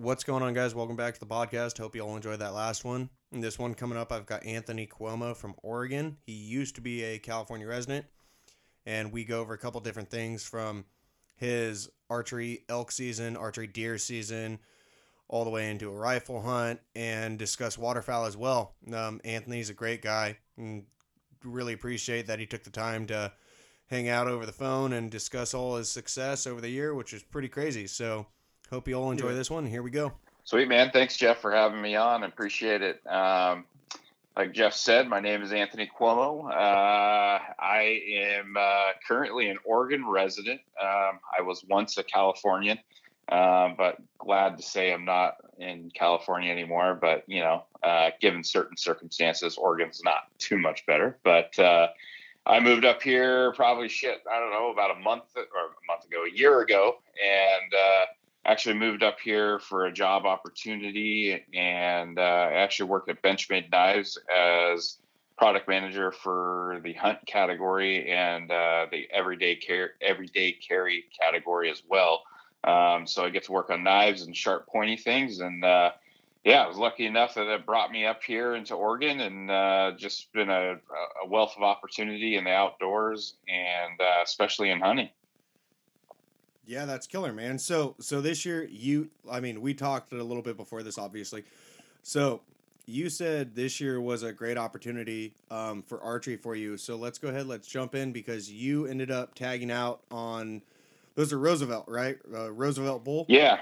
What's going on, guys? Welcome back to the podcast. Hope you all enjoyed that last one. In this one coming up, I've got Anthony Cuomo from Oregon. He used to be a California resident, and we go over a couple different things from his archery elk season, archery deer season, all the way into a rifle hunt, and discuss waterfowl as well. Um, Anthony's a great guy, and really appreciate that he took the time to hang out over the phone and discuss all his success over the year, which is pretty crazy. So Hope you all enjoy this one. Here we go. Sweet man, thanks Jeff for having me on. I Appreciate it. Um, like Jeff said, my name is Anthony Cuomo. Uh, I am uh, currently an Oregon resident. Um, I was once a Californian, uh, but glad to say I'm not in California anymore. But you know, uh, given certain circumstances, Oregon's not too much better. But uh, I moved up here probably shit. I don't know about a month or a month ago, a year ago, and uh, actually moved up here for a job opportunity and uh, actually worked at Benchmade Knives as product manager for the hunt category and uh, the everyday care everyday carry category as well. Um, so I get to work on knives and sharp pointy things and uh, yeah, I was lucky enough that it brought me up here into Oregon and uh, just been a, a, wealth of opportunity in the outdoors and uh, especially in hunting. Yeah, that's killer, man. So so this year you I mean, we talked a little bit before this obviously. So you said this year was a great opportunity um, for archery for you. So let's go ahead, let's jump in because you ended up tagging out on those are Roosevelt, right? Uh, Roosevelt Bull. Yeah,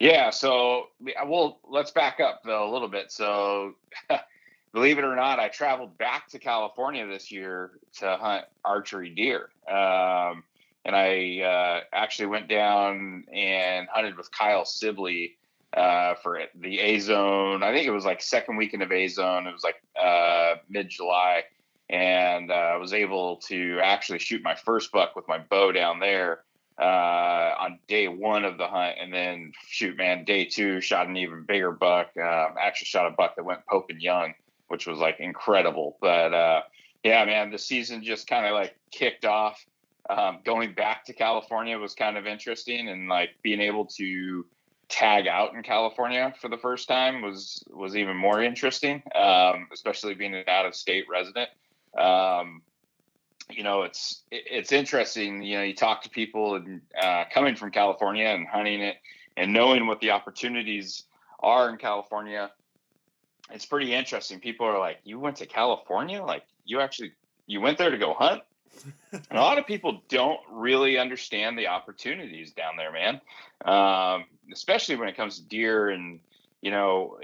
yeah. So well, let's back up though a little bit. So believe it or not, I traveled back to California this year to hunt archery deer. Um, and I uh, actually went down and hunted with Kyle Sibley uh, for the A Zone. I think it was like second weekend of A Zone. It was like uh, mid July, and uh, I was able to actually shoot my first buck with my bow down there uh, on day one of the hunt, and then shoot, man, day two shot an even bigger buck. Um, actually, shot a buck that went Pope and Young, which was like incredible. But uh, yeah, man, the season just kind of like kicked off um, going back to California was kind of interesting, and like being able to tag out in California for the first time was was even more interesting, um, especially being an out of state resident. Um, you know, it's it's interesting. You know, you talk to people and uh, coming from California and hunting it, and knowing what the opportunities are in California. It's pretty interesting. People are like, "You went to California? Like, you actually you went there to go hunt?" A lot of people don't really understand the opportunities down there, man. Um, especially when it comes to deer and you know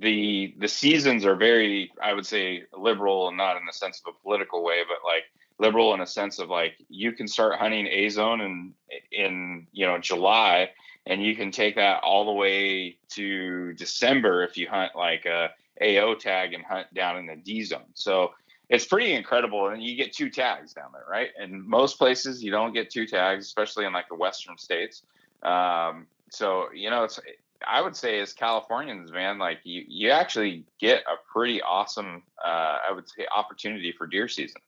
the the seasons are very I would say liberal and not in the sense of a political way, but like liberal in a sense of like you can start hunting A zone in in you know July and you can take that all the way to December if you hunt like a AO tag and hunt down in the D zone. So it's pretty incredible. And you get two tags down there, right? And most places you don't get two tags, especially in like the western states. Um, so you know, it's I would say as Californians, man, like you you actually get a pretty awesome, uh, I would say, opportunity for deer season.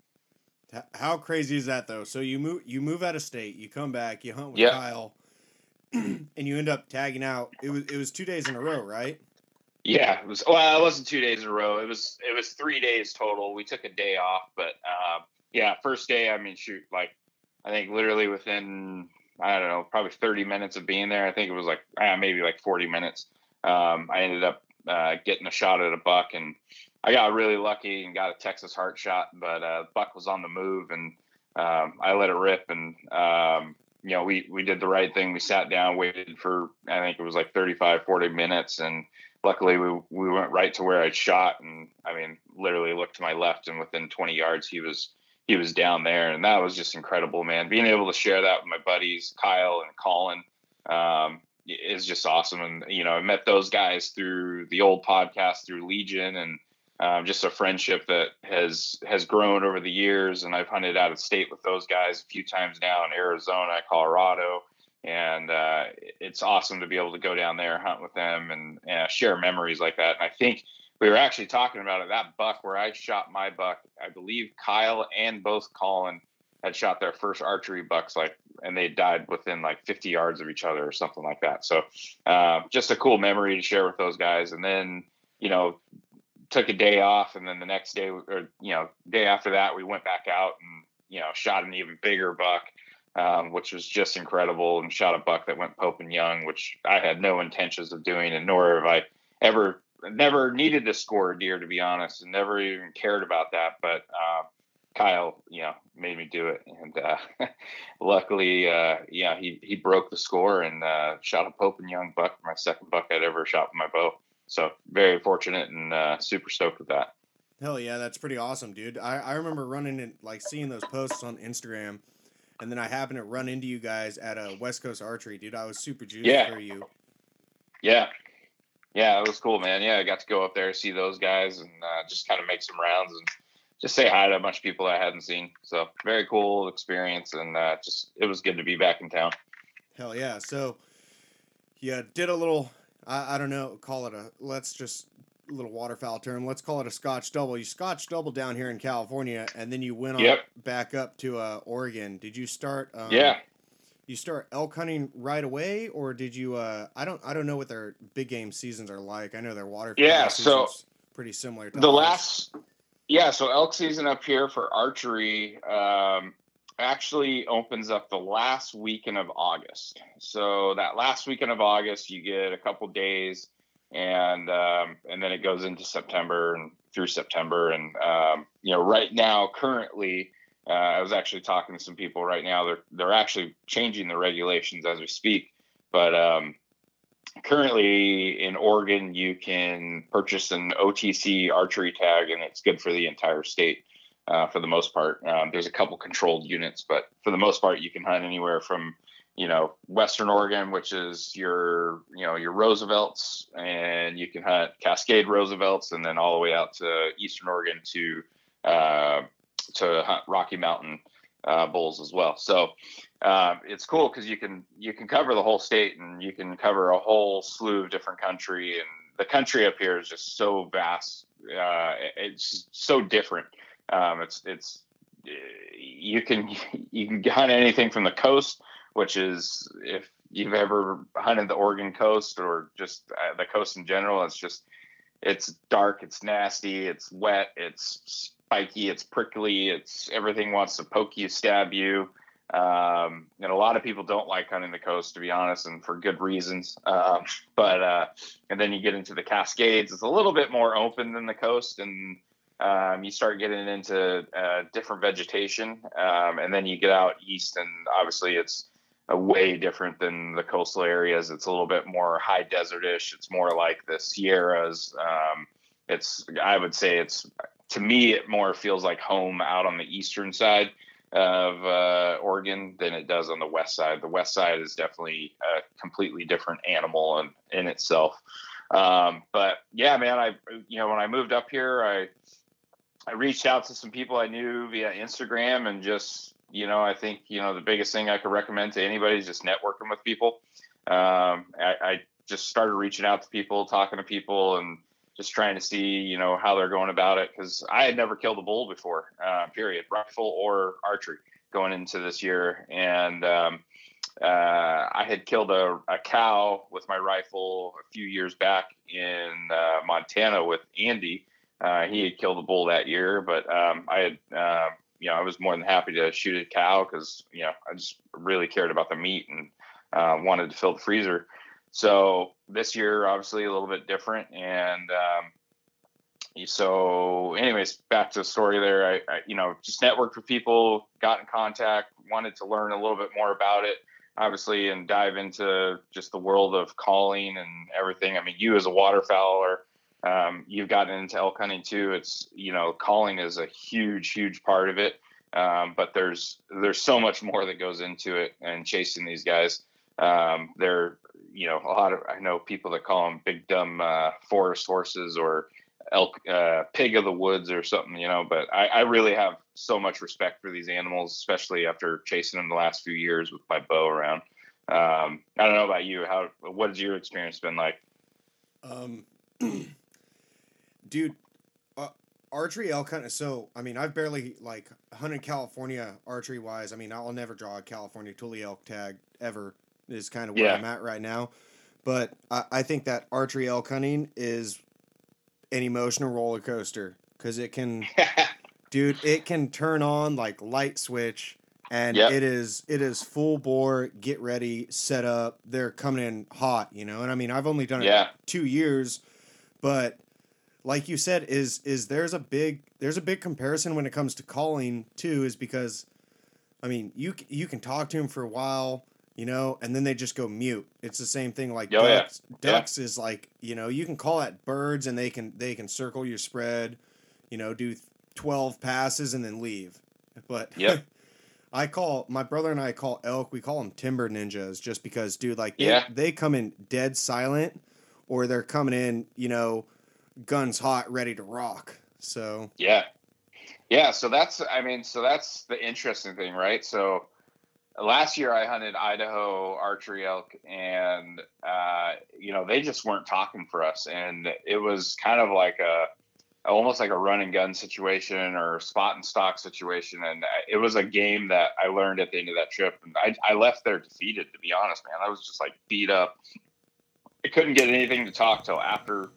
How crazy is that though? So you move you move out of state, you come back, you hunt with yep. Kyle, and you end up tagging out. It was it was two days in a row, right? Yeah, it was. Well, it wasn't two days in a row. It was. It was three days total. We took a day off, but uh, yeah, first day. I mean, shoot, like I think literally within I don't know, probably 30 minutes of being there. I think it was like uh, maybe like 40 minutes. Um, I ended up uh, getting a shot at a buck, and I got really lucky and got a Texas heart shot. But uh, buck was on the move, and um, I let it rip, and um, you know, we we did the right thing. We sat down, waited for I think it was like 35, 40 minutes, and luckily we we went right to where I shot, and I mean, literally looked to my left, and within 20 yards, he was he was down there, and that was just incredible, man. Being able to share that with my buddies Kyle and Colin um, is just awesome, and you know, I met those guys through the old podcast through Legion, and um, just a friendship that has has grown over the years. And I've hunted out of state with those guys a few times now in Arizona, Colorado and uh, it's awesome to be able to go down there hunt with them and share memories like that. And I think we were actually talking about it that buck where I shot my buck. I believe Kyle and both Colin had shot their first archery bucks like and they died within like 50 yards of each other or something like that so uh, just a cool memory to share with those guys and then you know took a day off and then the next day or you know day after that we went back out and you know shot an even bigger buck um, which was just incredible and shot a buck that went pope and young which i had no intentions of doing and nor have i ever never needed to score a deer to be honest and never even cared about that but uh, Kyle, you know, made me do it, and uh, luckily, uh, yeah, he he broke the score and uh, shot a Pope and Young buck, my second buck I'd ever shot with my bow. So very fortunate and uh, super stoked with that. Hell yeah, that's pretty awesome, dude. I, I remember running and like seeing those posts on Instagram, and then I happened to run into you guys at a West Coast Archery, dude. I was super juiced Yeah. for you. Yeah, yeah, it was cool, man. Yeah, I got to go up there see those guys and uh, just kind of make some rounds and just say hi to a bunch of people I hadn't seen. So very cool experience, and uh, just it was good to be back in town. Hell yeah. So yeah, did a little I, I don't know, call it a let's just little waterfowl term. Let's call it a Scotch double. You Scotch double down here in California, and then you went on Yep. back up to uh, Oregon. Did you start? Um, yeah, You start elk hunting right away, or did you? Uh, I don't. I don't know what their big game seasons are like. I know their waterfowl Yeah, so pretty similar. to the ours. last yeah so elk season up here for archery um, actually opens up the last weekend of august so that last weekend of august you get a couple days and um, and then it goes into september and through september. And um, you know right now currently uh, i was actually talking to some people right now. They're they're actually changing the regulations as we speak. But um, currently in Oregon, you can purchase an OTC archery tag, and it's good for the entire state uh, for the most part. Um, there's a couple controlled units, but for the most part, you can hunt anywhere from you know Western Oregon, which is your you know your Roosevelts, and you can hunt Cascade Roosevelts, and then all the way out to Eastern Oregon to uh, to hunt Rocky Mountain uh, bulls as well. So um, it's cool because you can you can cover the whole state and you can cover a whole slew of different country and the country up here is just so vast uh, it's so different um, it's it's you can you can hunt anything from the coast which is if you've ever hunted the Oregon coast or just uh, the coast in general it's just it's dark it's nasty it's wet it's spiky it's prickly it's everything wants to poke you stab you um, and a lot of people don't like hunting the coast, to be honest, and for good reasons. Um, but uh, and then you get into the Cascades; it's a little bit more open than the coast, and um, you start getting into uh, different vegetation. Um, and then you get out east, and obviously it's way different than the coastal areas. It's a little bit more high desertish. It's more like the Sierras. Um, it's I would say it's to me it more feels like home out on the eastern side of uh, Oregon than it does on the west side. The west side is definitely a completely different animal in, in itself. Um, but yeah, man, I you know when I moved up here, I I reached out to some people I knew via Instagram and just you know I think you know the biggest thing I could recommend to anybody is just networking with people. Um, I, I just started reaching out to people, talking to people, and just trying to see, you know, how they're going about it. Cause I had never killed a bull before, uh, period, rifle or archery going into this year. And, um, uh, I had killed a, a cow with my rifle a few years back in uh, Montana with Andy. Uh, he had killed a bull that year, but um, I had, uh, you know, I was more than happy to shoot a cow because, you know, I just really cared about the meat and uh, wanted to fill the freezer. So this year, obviously, a little bit different. And um, so, anyways, back to the story there. I, I, you know, just networked with people, got in contact, wanted to learn a little bit more about it, obviously, and dive into just the world of calling and everything. I mean, you as a waterfowler, um, you've gotten into elk hunting too. It's you know, calling is a huge, huge part of it. Um, but there's there's so much more that goes into it and chasing these guys. Um, they're you know a lot of I know people that call them big dumb uh, forest horses or elk uh, pig of the woods or something you know but I, I really have so much respect for these animals especially after chasing them the last few years with my bow around um, I don't know about you how what has your experience been like Um, dude, uh, archery elk hunting. So I mean, I've barely like hunted California archery wise. I mean, I'll never draw a California tule elk tag ever. Is kind of where Yeah. I'm at right now. But I, I think that archery elk hunting is an emotional roller coaster because it can, dude, it can turn on like light switch. And Yep. it is it is full bore, get ready, set up. They're coming in hot, you know. And I mean, I've only done it yeah, two years, but like you said, is is there's a big there's a big comparison when it comes to calling too, is because, I mean, you you can talk to them for a while, you know, and then they just go mute. It's the same thing like Oh, yeah. ducks. Ducks is like you know you can call at birds and they can they can circle your spread, you know, do twelve passes and then leave, but yeah. I call my brother and I call elk. We call them timber ninjas, just because, dude. Like, they, Yeah. they come in dead silent, or they're coming in, you know, guns hot, ready to rock. So yeah, yeah. So that's, I mean, so that's the interesting thing, right? So last year I hunted Idaho archery elk, and uh, you know they just weren't talking for us, and it was kind of like a almost like a run and gun situation or spot and stock situation, and it was a game that I learned at the end of that trip, and I, I left there defeated. To be honest, man, I was just like beat up. I couldn't get anything to talk till after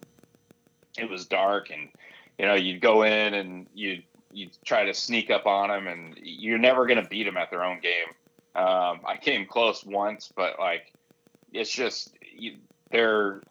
it was dark, and you know you'd go in and you'd you try to sneak up on them, and you're never going to beat them at their own game. Um, I came close once, but like it's just you, their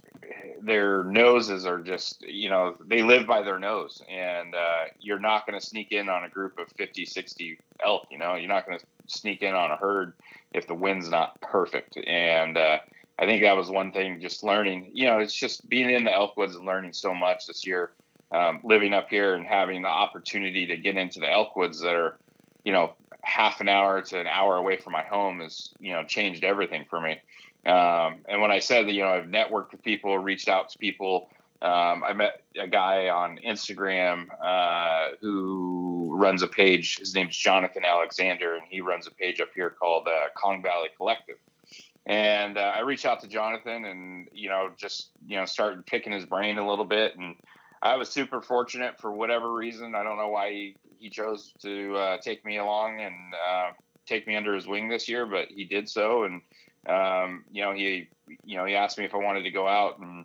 their noses are just you know they live by their nose, and uh, you're not going to sneak in on a group of 50, 60 elk. You know, you're not going to sneak in on a herd if the wind's not perfect. And uh, I think that was one thing. Just learning, you know, it's just being in the elk woods and learning so much this year um, living up here and having the opportunity to get into the elk woods that are, you know, half an hour to an hour away from my home has, you know, changed everything for me. Um, and when I said that, you know, I've networked with people, reached out to people, um, I met a guy on Instagram uh, who runs a page. His name's Jonathan Alexander, and he runs a page up here called uh, Kong Valley Collective. And uh, I reached out to Jonathan, and you know, just you know, started picking his brain a little bit, and I was super fortunate for whatever reason. I don't know why he, he chose to uh, take me along and uh, take me under his wing this year, but he did so. And um, you know, he you know he asked me if I wanted to go out and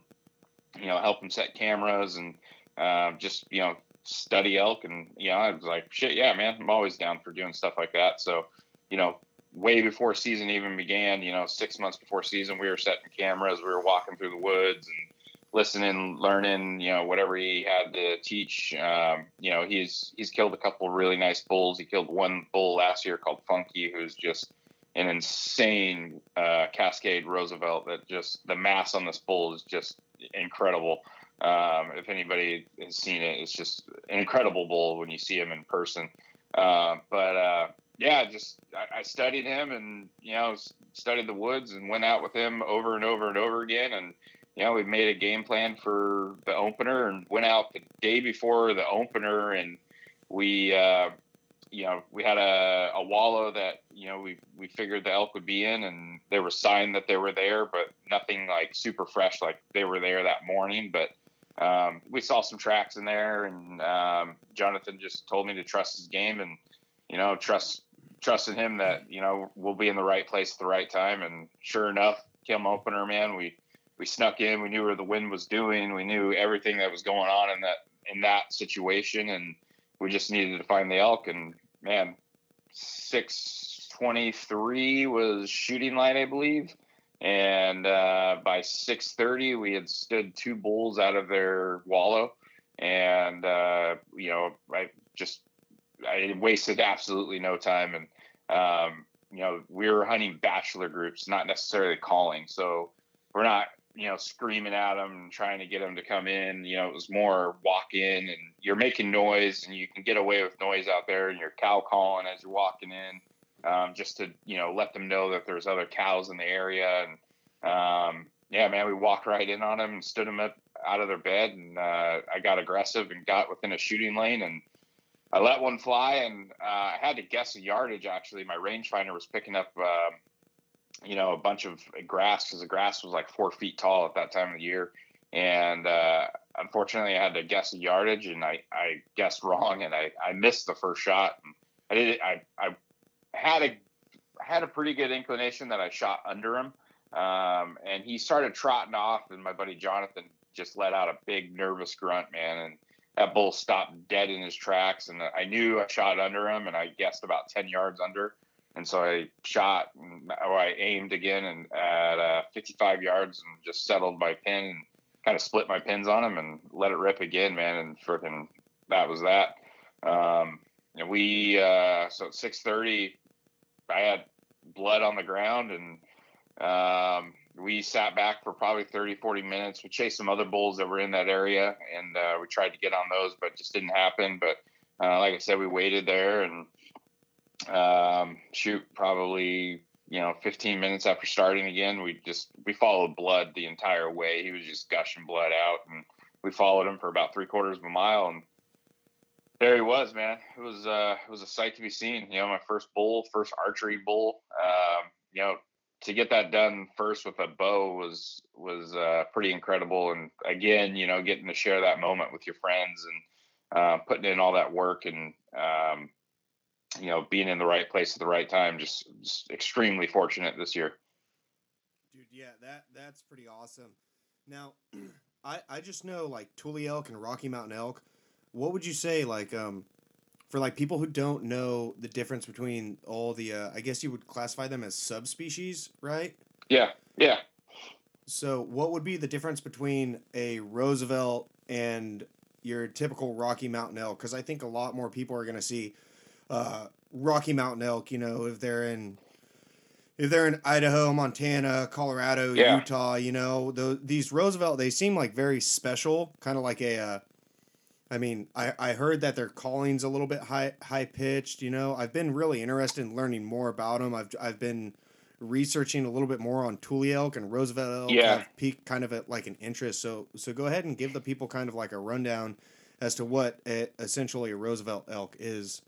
you know help him set cameras and uh, just you know study elk. And you know, I was like, shit, yeah, man, I'm always down for doing stuff like that. So you know. Way before season even began, you know, six months before season, we were setting cameras. We were walking through the woods and listening, learning, you know, whatever he had to teach. Um, you know, he's he's killed a couple really nice bulls. He killed one bull last year called Funky, who's just an insane uh, Cascade Roosevelt. That just the mass on this bull is just incredible. Um, if anybody has seen it, it's just an incredible bull when you see him in person. Uh, but uh, yeah, just I, studied him and you know studied the woods and went out with him over and over and over again and you know, we made a game plan for the opener and went out the day before the opener and we, uh, you know, we had a, a wallow that, you know, we, we figured the elk would be in and there was sign that they were there, but nothing like super fresh, like they were there that morning. But, um, we saw some tracks in there and, um, Jonathan just told me to trust his game and, you know, trust, trust in him that, you know, we'll be in the right place at the right time. And sure enough, Kim opener, man, we, we snuck in. We knew where the wind was doing. We knew everything that was going on in that in that situation, and we just needed to find the elk. And man, six twenty three was shooting light, I believe. And uh, by six thirty, we had stood two bulls out of their wallow, and uh, you know, I just I wasted absolutely no time. And um, you know, we were hunting bachelor groups, not necessarily calling. So we're not you know, screaming at them and trying to get them to come in. You know, it was more walk in and you're making noise and you can get away with noise out there and you're cow calling as you're walking in, um, just to, you know, let them know that there's other cows in the area. And, um, yeah, man, we walked right in on them and stood them up out of their bed. And, uh, I got aggressive and got within a shooting lane and I let one fly and, uh, I had to guess the yardage. Actually, my rangefinder was picking up, um, you know, a bunch of grass because the grass was like four feet tall at that time of the year. and uh, unfortunately, I had to guess the yardage, and I, I guessed wrong, and I, I missed the first shot. And I did I I had a had a pretty good inclination that I shot under him, um, and he started trotting off, and my buddy Jonathan just let out a big nervous grunt, man, and that bull stopped dead in his tracks, and I knew I shot under him, and I guessed about ten yards under, and so I shot, and, or I aimed again, and at uh, 55 yards, and just settled my pin, and kind of split my pins on him, and let it rip again, man, and freaking that was that. Um, and we uh, so at 6:30, I had blood on the ground, and um, we sat back for probably 30, 40 minutes. We chased some other bulls that were in that area, and uh, we tried to get on those, but just didn't happen. But uh, like I said, we waited there and um, shoot, probably you know 15 minutes after starting again, we just we followed blood the entire way. He was just gushing blood out, and we followed him for about three quarters of a mile, and there he was, man. It was uh, it was a sight to be seen. You know, my first bull, first archery bull. Um, you know, to get that done first with a bow was was uh, pretty incredible. And again, you know, getting to share that moment with your friends and uh, putting in all that work and um, you know being in the right place at the right time. Just, just extremely fortunate this year. Dude, yeah, that that's pretty awesome. Now, I I just know like Tule elk and Rocky Mountain elk. What would you say like um for like people who don't know the difference between all the uh, I guess you would classify them as subspecies, right? Yeah, yeah. So, what would be the difference between a Roosevelt and your typical Rocky Mountain elk? Because I think a lot more people are going to see uh, Rocky Mountain elk. You know, if they're in if they're in Idaho, Montana, Colorado, Yeah. Utah, you know, the, these Roosevelt they seem like very special, kind of like a. Uh, I mean, I, I heard that their calling's a little bit high high pitched. You know, I've been really interested in learning more about them. I've I've been researching a little bit more on Tule elk and Roosevelt elk. Yeah. I've peaked kind of at like an interest. So so go ahead and give the people kind of like a rundown as to what a, essentially a Roosevelt elk is.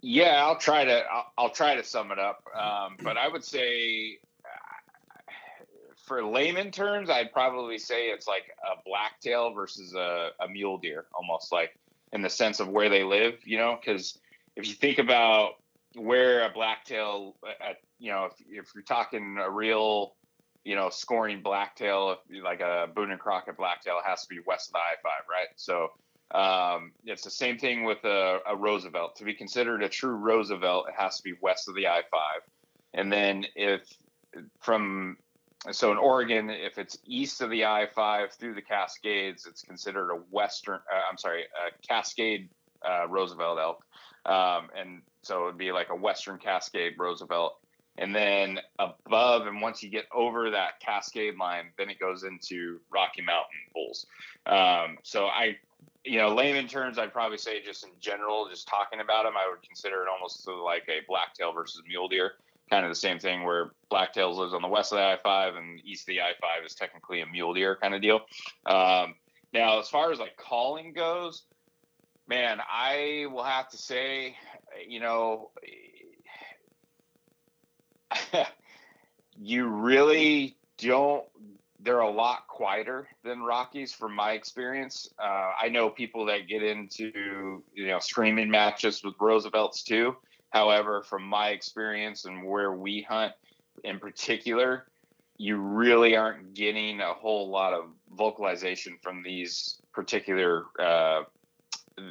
Yeah, I'll try to I'll, I'll try to sum it up. Um, but I would say, for layman terms, I'd probably say it's like a blacktail versus a, a mule deer, almost like in the sense of where they live. You know, because if you think about where a blacktail, you know, if, if you're talking a real, you know, scoring blacktail, like a Boone and Crockett blacktail, it has to be west of the I five, right? So um, it's the same thing with a, a Roosevelt. To be considered a true Roosevelt, it has to be west of the I five. And then if from so in Oregon, if it's east of the I five through the Cascades, it's considered a western. Uh, I'm sorry, a Cascade uh, Roosevelt elk, um, and so it would be like a Western Cascade Roosevelt. And then above, and once you get over that Cascade line, then it goes into Rocky Mountain bulls. Um, so I you know, layman terms, I'd probably say just in general, just talking about them, I would consider it almost like a blacktail versus mule deer. Kind of the same thing where blacktails lives on the west of the I-5 and east of the I-5 is technically a mule deer kind of deal. Um, now, as far as like calling goes, man, I will have to say, you know, you really don't they're a lot quieter than Rockies from my experience. Uh, I know people that get into you know screaming matches with Roosevelts too. However, from my experience and where we hunt in particular, you really aren't getting a whole lot of vocalization from these particular uh,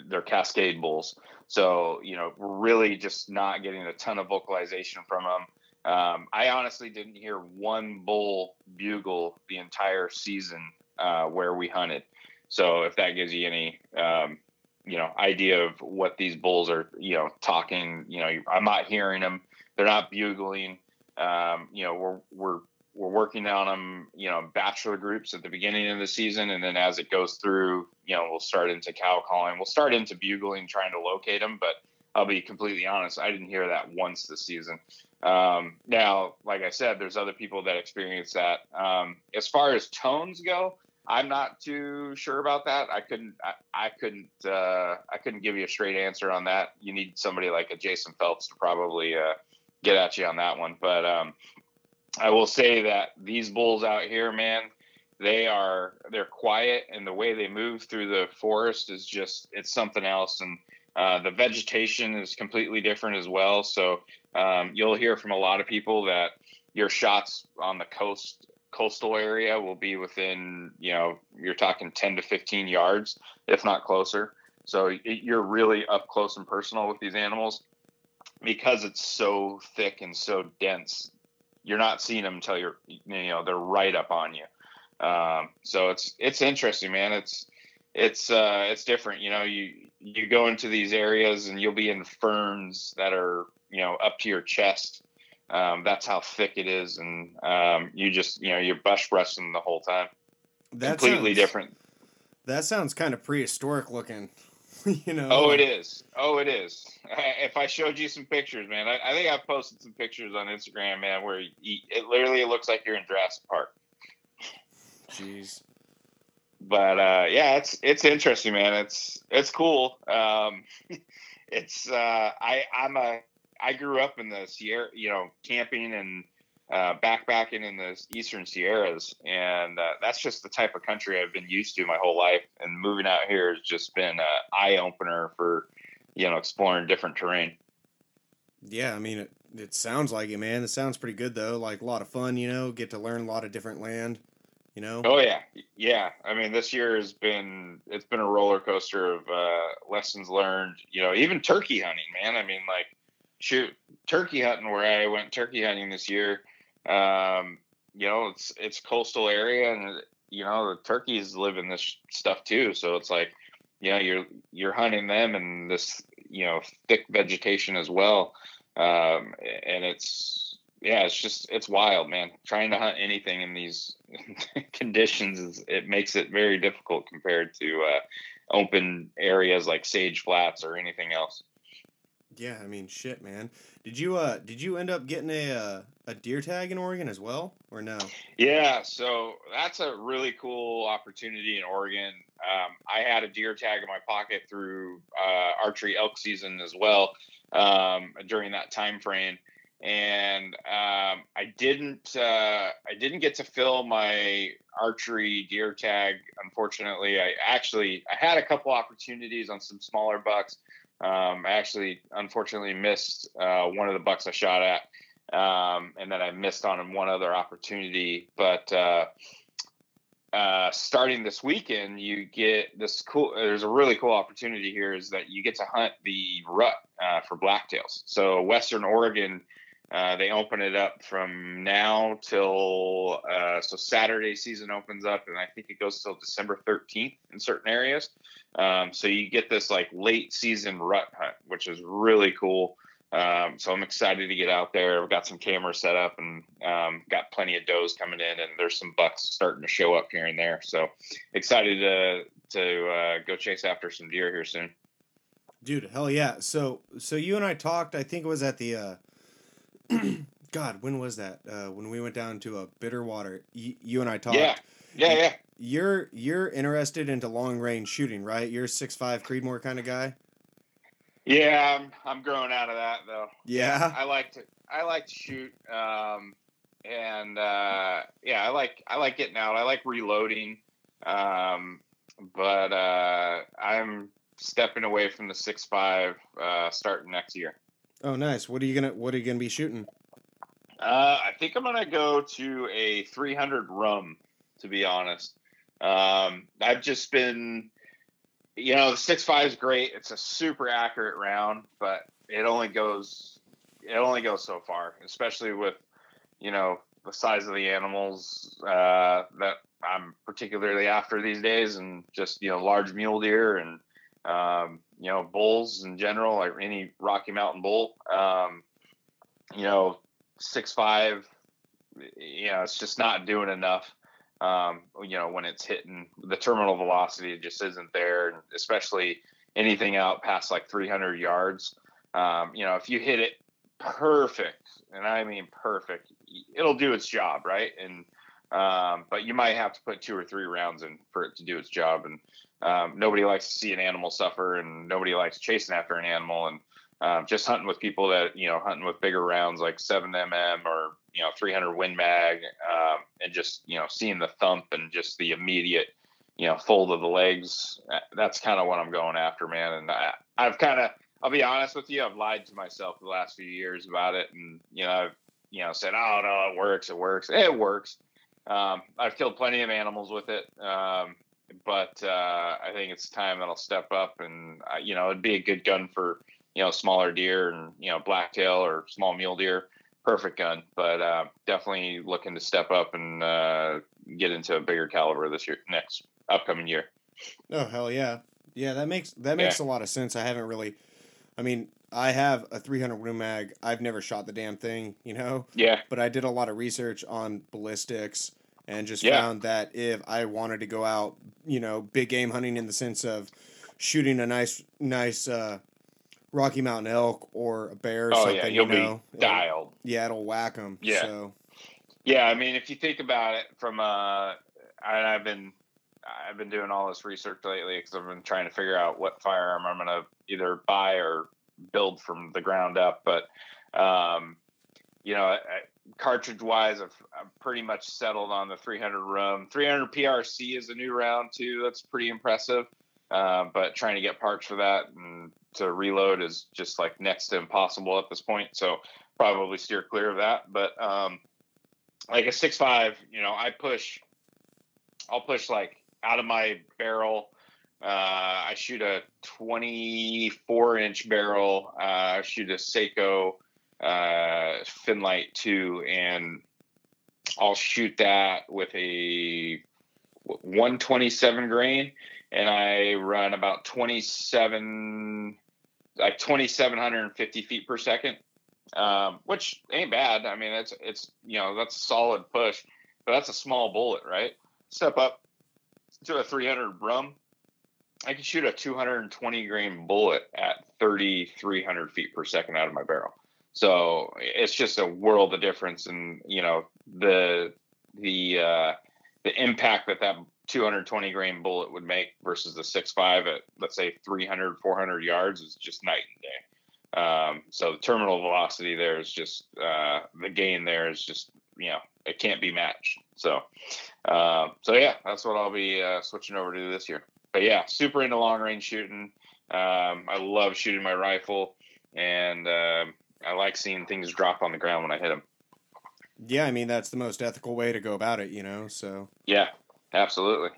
their Cascade bulls. So you know we're really just not getting a ton of vocalization from them. Um, I honestly didn't hear one bull bugle the entire season uh, where we hunted. So if that gives you any, um, you know, idea of what these bulls are, you know, talking, you know, I'm not hearing them. They're not bugling. Um, you know, we're we're we're working on them, you know, bachelor groups at the beginning of the season, and then as it goes through, you know, we'll start into cow calling. We'll start into bugling, trying to locate them, but I'll be completely honest, I didn't hear that once this season. Um, now, like I said, there's other people that experience that. Um, as far as tones go, I'm not too sure about that. I couldn't, I, I couldn't, uh, I couldn't give you a straight answer on that. You need somebody like a Jason Phelps to probably uh, get at you on that one. But um, I will say that these bulls out here, man, they are they're quiet and the way they move through the forest is just it's something else and uh, the vegetation is completely different as well so um, you'll hear from a lot of people that your shots on the coast coastal area will be within you know you're talking 10 to 15 yards if not closer so you're really up close and personal with these animals because it's so thick and so dense you're not seeing them until you're you know they're right up on you um, so it's it's interesting, man. It's it's uh, it's different. You know, you you go into these areas and you'll be in ferns that are you know up to your chest. Um, that's how thick it is, and um, you just you know you're bush brushing the whole time. That Completely sounds, different. That sounds kind of prehistoric looking. you know. Oh, it is. Oh, it is. If I showed you some pictures, man, I, I think I've posted some pictures on Instagram, man, where you, it literally looks like you're in Jurassic Park. Jeez. But uh, yeah, it's it's interesting, man. It's it's cool. Um, it's uh, I I'm a I grew up in the Sierra, you know, camping and uh, backpacking in the eastern Sierras, and uh, that's just the type of country I've been used to my whole life. And moving out here has just been an eye opener for you know exploring different terrain. Yeah, I mean it. It sounds like it, man. It sounds pretty good though. Like a lot of fun, you know. Get to learn a lot of different land you know oh yeah yeah i mean this year has been it's been a roller coaster of uh, lessons learned you know even turkey hunting man i mean like shoot turkey hunting where i went turkey hunting this year um, you know it's it's coastal area and you know the turkeys live in this stuff too so it's like you know you're you're hunting them and this you know thick vegetation as well um, and it's yeah, it's just it's wild, man. Trying to hunt anything in these conditions is it makes it very difficult compared to uh, open areas like sage flats or anything else. Yeah, I mean, shit, man. Did you uh did you end up getting a uh, a deer tag in Oregon as well, or no? Yeah, so that's a really cool opportunity in Oregon. Um, I had a deer tag in my pocket through uh, archery elk season as well um, during that time frame and um, I didn't uh, I didn't get to fill my archery deer tag. Unfortunately, I actually I had a couple opportunities on some smaller bucks. Um, I actually unfortunately missed uh, one of the bucks I shot at, um, and then I missed on one other opportunity. But uh, uh, starting this weekend, you get this cool. There's a really cool opportunity here is that you get to hunt the rut uh, for blacktails. So Western Oregon uh, they open it up from now till uh, so Saturday season opens up, and I think it goes till December 13th in certain areas. Um, so you get this like late season rut hunt, which is really cool. Um, so I'm excited to get out there. I've got some cameras set up and um, got plenty of does coming in, and there's some bucks starting to show up here and there. So excited to to uh, go chase after some deer here soon. Dude, hell yeah! So so you and I talked. I think it was at the uh, God, when was that? Uh, when we went down to a bitter water, y- you and I talked. Yeah, yeah, yeah. You're you're interested into long range shooting, right? You're six five Creedmoor kind of guy. Yeah, I'm I'm growing out of that though. Yeah, I like to I like to shoot, um, and uh, yeah, I like I like getting out. I like reloading, um, but uh, I'm stepping away from the six five uh, starting next year. Oh, nice. What are you gonna What are you gonna be shooting? Uh, I think I'm gonna go to a 300 rum. To be honest, um, I've just been, you know, the six five is great. It's a super accurate round, but it only goes it only goes so far, especially with you know the size of the animals uh, that I'm particularly after these days, and just you know large mule deer and um, you know, bulls in general, like any Rocky Mountain bull, um, you know, six five, you know, it's just not doing enough. Um, you know, when it's hitting the terminal velocity, it just isn't there, especially anything out past like 300 yards. Um, you know, if you hit it perfect, and I mean perfect, it'll do its job, right? And um, but you might have to put two or three rounds in for it to do its job. And um, nobody likes to see an animal suffer, and nobody likes chasing after an animal. And um, just hunting with people that you know hunting with bigger rounds like seven mm or you know 300 Win Mag, um, and just you know seeing the thump and just the immediate you know fold of the legs. Uh, that's kind of what I'm going after, man. And I, I've kind of I'll be honest with you, I've lied to myself the last few years about it, and you know I've you know said, oh no, it works, it works, it works. Um, I've killed plenty of animals with it. Um, but uh, I think it's time that I'll step up, and uh, you know, it'd be a good gun for you know smaller deer and you know blacktail or small mule deer. Perfect gun, but uh, definitely looking to step up and uh, get into a bigger caliber this year, next upcoming year. Oh hell yeah, yeah that makes that makes yeah. a lot of sense. I haven't really, I mean, I have a 300 Win Mag. I've never shot the damn thing, you know. Yeah. But I did a lot of research on ballistics and just yeah. found that if I wanted to go out, you know, big game hunting in the sense of shooting a nice, nice uh, Rocky Mountain elk or a bear or oh, something, yeah, you'll you know, be dialed. It'll, yeah, it'll whack them. Yeah. So. Yeah, I mean, if you think about it from, uh, I've been, I've been doing all this research lately because I've been trying to figure out what firearm I'm going to either buy or build from the ground up. But, um, you know, I, cartridge wise, I've, I've, pretty much settled on the 300 rum. 300 PRC is a new round too. That's pretty impressive. Uh, but trying to get parts for that and to reload is just like next to impossible at this point. So probably steer clear of that. But um, like a six five, you know, I push. I'll push like out of my barrel. Uh, I shoot a 24 inch barrel. Uh, I shoot a Seiko uh, Finlight 2, and I'll shoot that with a 127 grain, and I run about 27, like 2,750 feet per second, um, which ain't bad. I mean, it's it's you know that's a solid push, but that's a small bullet, right? Step up to a 300 rum. I can shoot a 220 grain bullet at 3,300 feet per second out of my barrel. So it's just a world of difference, and you know the the uh, the impact that that 220 grain bullet would make versus the 6.5 at let's say 300 400 yards is just night and day. Um, so the terminal velocity there is just uh, the gain there is just you know it can't be matched. So uh, so yeah, that's what I'll be uh, switching over to this year. But yeah, super into long range shooting. Um, I love shooting my rifle, and um, I like seeing things drop on the ground when I hit them. Yeah, I mean that's the most ethical way to go about it, you know. So yeah, absolutely.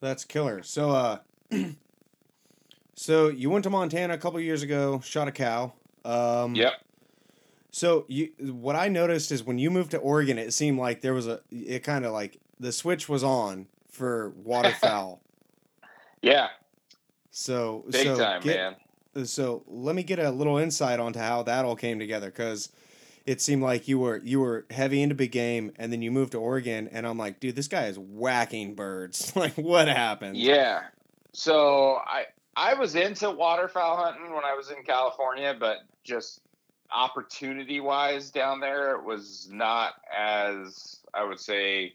That's killer. So uh, so you went to Montana a couple years ago, shot a cow. Um, yep. So you, what I noticed is when you moved to Oregon, it seemed like there was a, it kind of like the switch was on for waterfowl. yeah. So big so time, get, man so let me get a little insight onto how that all came together because it seemed like you were you were heavy into big game and then you moved to Oregon and I'm like, dude, this guy is whacking birds. like what happened? Yeah. So I I was into waterfowl hunting when I was in California, but just opportunity wise down there it was not as I would say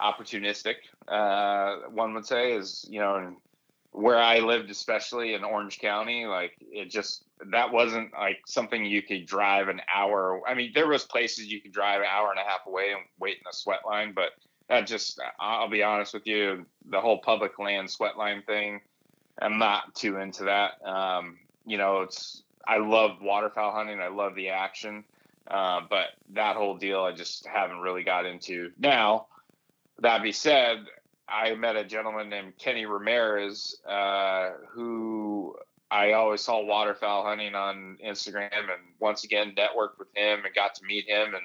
opportunistic. Uh, one would say is you know where I lived, especially in Orange County, like it just that wasn't like something you could drive an hour. I mean, there was places you could drive an hour and a half away and wait in a sweat line, but that just I'll be honest with you, the whole public land sweat line thing, I'm not too into that. Um, you know, it's I love waterfowl hunting, I love the action, uh, but that whole deal I just haven't really got into. Now, that be said, I met a gentleman named Kenny Ramirez, uh, who I always saw waterfowl hunting on Instagram, and once again networked with him and got to meet him, and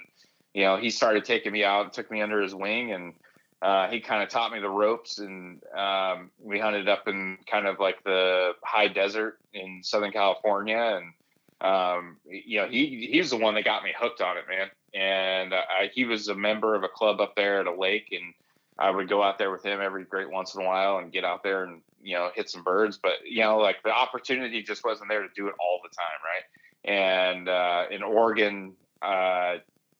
you know he started taking me out, and took me under his wing, and uh, he kind of taught me the ropes, and um, we hunted up in kind of like the high desert in Southern California, and um, you know he he was the one that got me hooked on it, man. And uh, he was a member of a club up there at a lake, and I would go out there with him every great once in a while and get out there and you know hit some birds. But you know, like the opportunity just wasn't there to do it all the time, right? And uh, in Oregon, uh,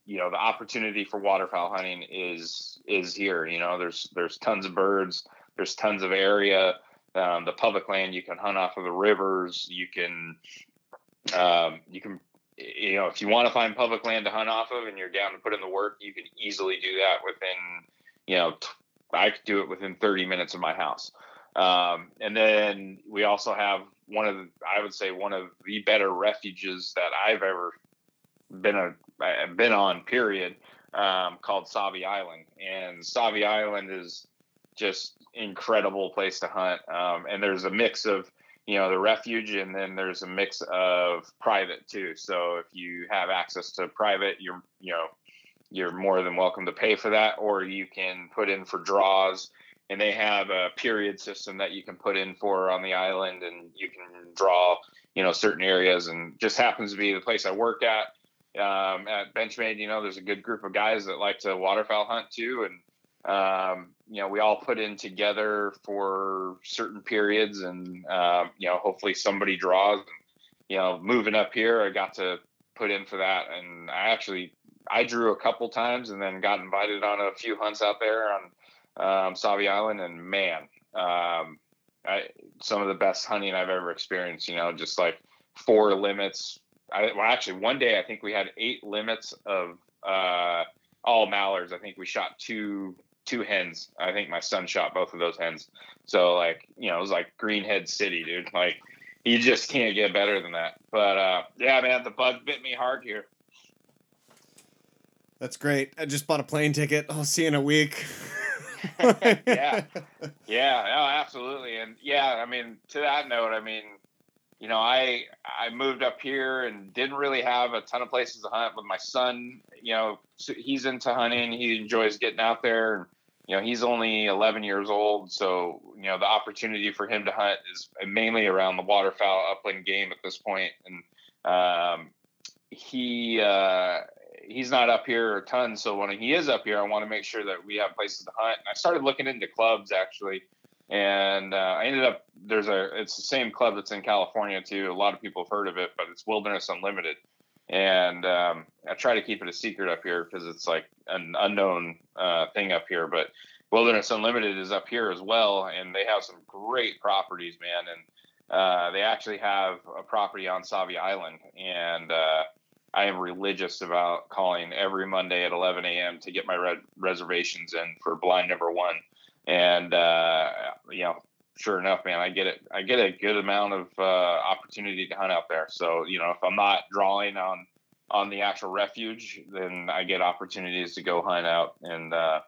you know, the opportunity for waterfowl hunting is is here. You know, there's there's tons of birds, there's tons of area. Um, the public land you can hunt off of the rivers. You can um, you can you know, if you want to find public land to hunt off of and you're down to put in the work, you can easily do that within, you know, I could do it within 30 minutes of my house. Um, and then we also have one of the, I would say one of the better refuges that I've ever been a been on. Period. Um, called Sauvie Island, and Sauvie Island is just incredible place to hunt. Um, and there's a mix of you know the refuge, and then there's a mix of private too. So if you have access to private, you're you know you're more than welcome to pay for that, or you can put in for draws. And they have a period system that you can put in for on the island and you can draw you know certain areas. And just happens to be the place i work at um, at benchmade you know there's a good group of guys that like to waterfowl hunt too. And um, you know we all put in together for certain periods and um, you know hopefully somebody draws. And, you know moving up here i got to put in for that. And i actually i drew a couple times and then got invited on a few hunts out there on um, Sauvie Island, and man, um, I, some of the best hunting I've ever experienced. You know, just like four limits. I, well, actually, one day I think we had eight limits of uh, all mallards. I think we shot two two hens. I think my son shot both of those hens. So like, you know, it was like Greenhead City, dude. Like, you just can't get better than that. But uh, yeah, man, the bug bit me hard here. That's great. I just bought a plane ticket. I'll see you in a week. yeah, yeah, no, absolutely, and yeah, I mean, to that note, I mean, you know, I I moved up here and didn't really have a ton of places to hunt. But my son, you know, he's into hunting. He enjoys getting out there, and you know, he's only 11 years old, so you know, the opportunity for him to hunt is mainly around the waterfowl upland game at this point. point, and um, he uh, he's not up here a ton. So when he is up here, I want to make sure that we have places to hunt. And I started looking into clubs actually, and uh, I ended up there's a it's the same club that's in California too. A lot of people have heard of it, but it's Wilderness Unlimited. And um, I try to keep it a secret up here because it's like an unknown uh, thing up here. But Wilderness Unlimited is up here as well, and they have some great properties, man. And uh, they actually have a property on Sauvie Island, and uh, I am religious about calling every Monday at 11 a.m. to get my red reservations in for blind number one. And uh, you know, sure enough, man, I get it. I get a good amount of uh, opportunity to hunt out there. So you know, if I'm not drawing on on the actual refuge, then I get opportunities to go hunt out and uh,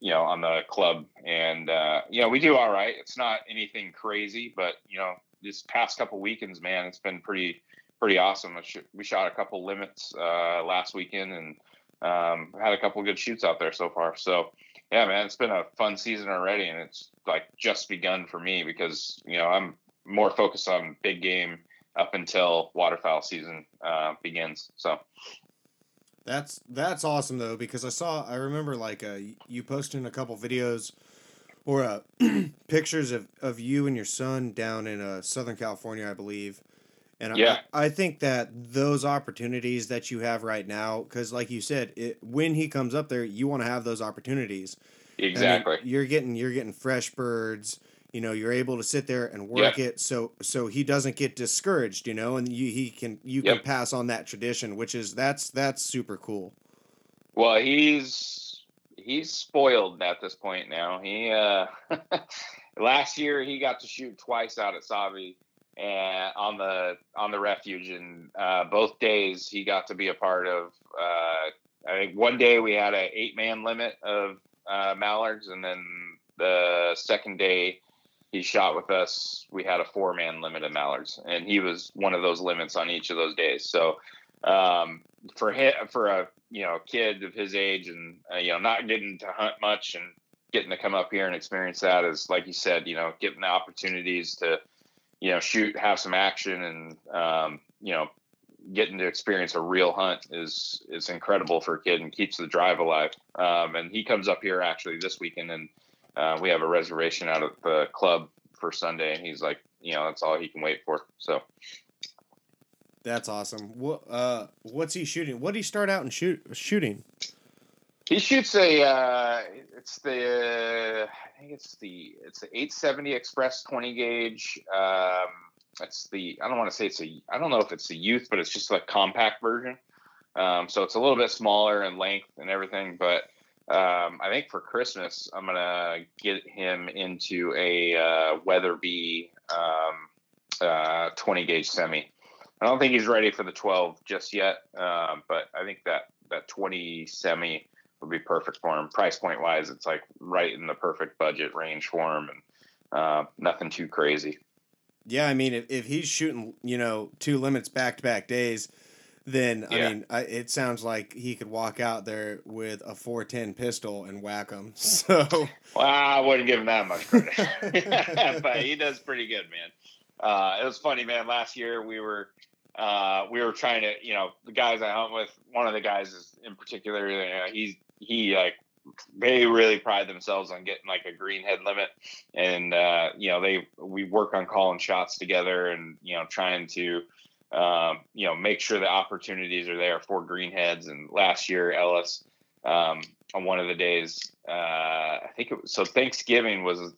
you know on the club. And uh, you know, we do all right. It's not anything crazy, but you know, this past couple weekends, man, it's been pretty pretty awesome. We shot a couple limits uh, last weekend and um, had a couple good shoots out there so far. So yeah, man, it's been a fun season already, and it's like just begun for me because you know I'm more focused on big game up until waterfowl season uh, begins. So that's that's awesome though because I saw I remember like uh, you posting a couple videos or uh, pictures of, of you and your son down in uh, Southern California, I believe. And yeah. I, I think that those opportunities that you have right now, because like you said, it, when he comes up there, you want to have those opportunities. Exactly. I mean, you're getting you're getting fresh birds. You know, you're able to sit there and work yep. it, so so he doesn't get discouraged. You know, and you he can you yep. can pass on that tradition, which is that's that's super cool. Well, he's he's spoiled at this point now. He uh last year he got to shoot twice out at Sauvie on the on the refuge. And uh, both days he got to be a part of uh, i think one day we had an eight man limit of uh, mallards. And then the second day he shot with us we had a four man limit of mallards. And he was one of those limits on each of those days. So um, for him for a you know kid of his age and uh, you know not getting to hunt much and getting to come up here and experience that is like you said you know getting the opportunities to you know, shoot, have some action, and um, you know, getting to experience a real hunt is is incredible for a kid and keeps the drive alive. Um, and he comes up here actually this weekend, and uh, we have a reservation out at the club for Sunday, and he's like, you know, that's all he can wait for. So. That's awesome. What uh, what's he shooting? What did he start out and shoot shooting? He shoots a. Uh, it's the. I think it's the. It's the 870 Express 20 gauge. Um, it's the I don't want to say it's a I don't know if it's a youth, but it's just a compact version. Um, so it's a little bit smaller in length and everything, but um, I think for Christmas I'm gonna get him into a uh, Weatherby um, uh, 20 gauge semi. I don't think he's ready for the 12 just yet, um, but I think that that 20 semi would be perfect for him. Price point wise, it's like right in the perfect budget range for him, and uh, nothing too crazy. Yeah, I mean, if, if he's shooting, you know, two limits back to back days, then yeah. I mean, I, it sounds like he could walk out there with a 410 pistol and whack them. So, well, I wouldn't give him that much credit, but he does pretty good, man. Uh, it was funny, man. Last year we were uh, we were trying to, you know, the guys I hunt with. One of the guys is in particular. Uh, he's he like they really pride themselves on getting like a green head limit. And uh, you know they we work on calling shots together and you know trying to um, you know make sure the opportunities are there for green heads and last year ellis um, on one of the days uh, i think it was so thanksgiving was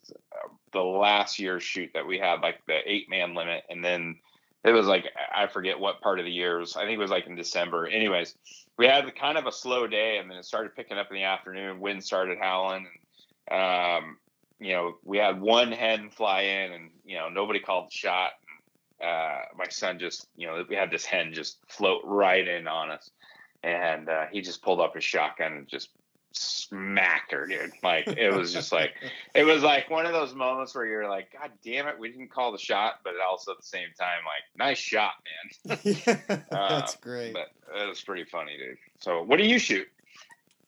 the last year's shoot that we had like the eight man limit. And then it was like i forget what part of the year was. I think it was like in december. Anyways we had kind of a slow day, and then it started picking up in the afternoon. Wind started howling, and um, you know we had one hen fly in, and you know nobody called the shot. And, uh, my son just, you know, we had this hen just float right in on us, and uh, he just pulled up his shotgun and just smacked her, dude. Like it was just like it was like one of those moments where you're like, God damn it, we didn't call the shot, but also at the same time, like, nice shot, man. yeah, that's uh, great. But it was pretty funny, dude. So what do you shoot?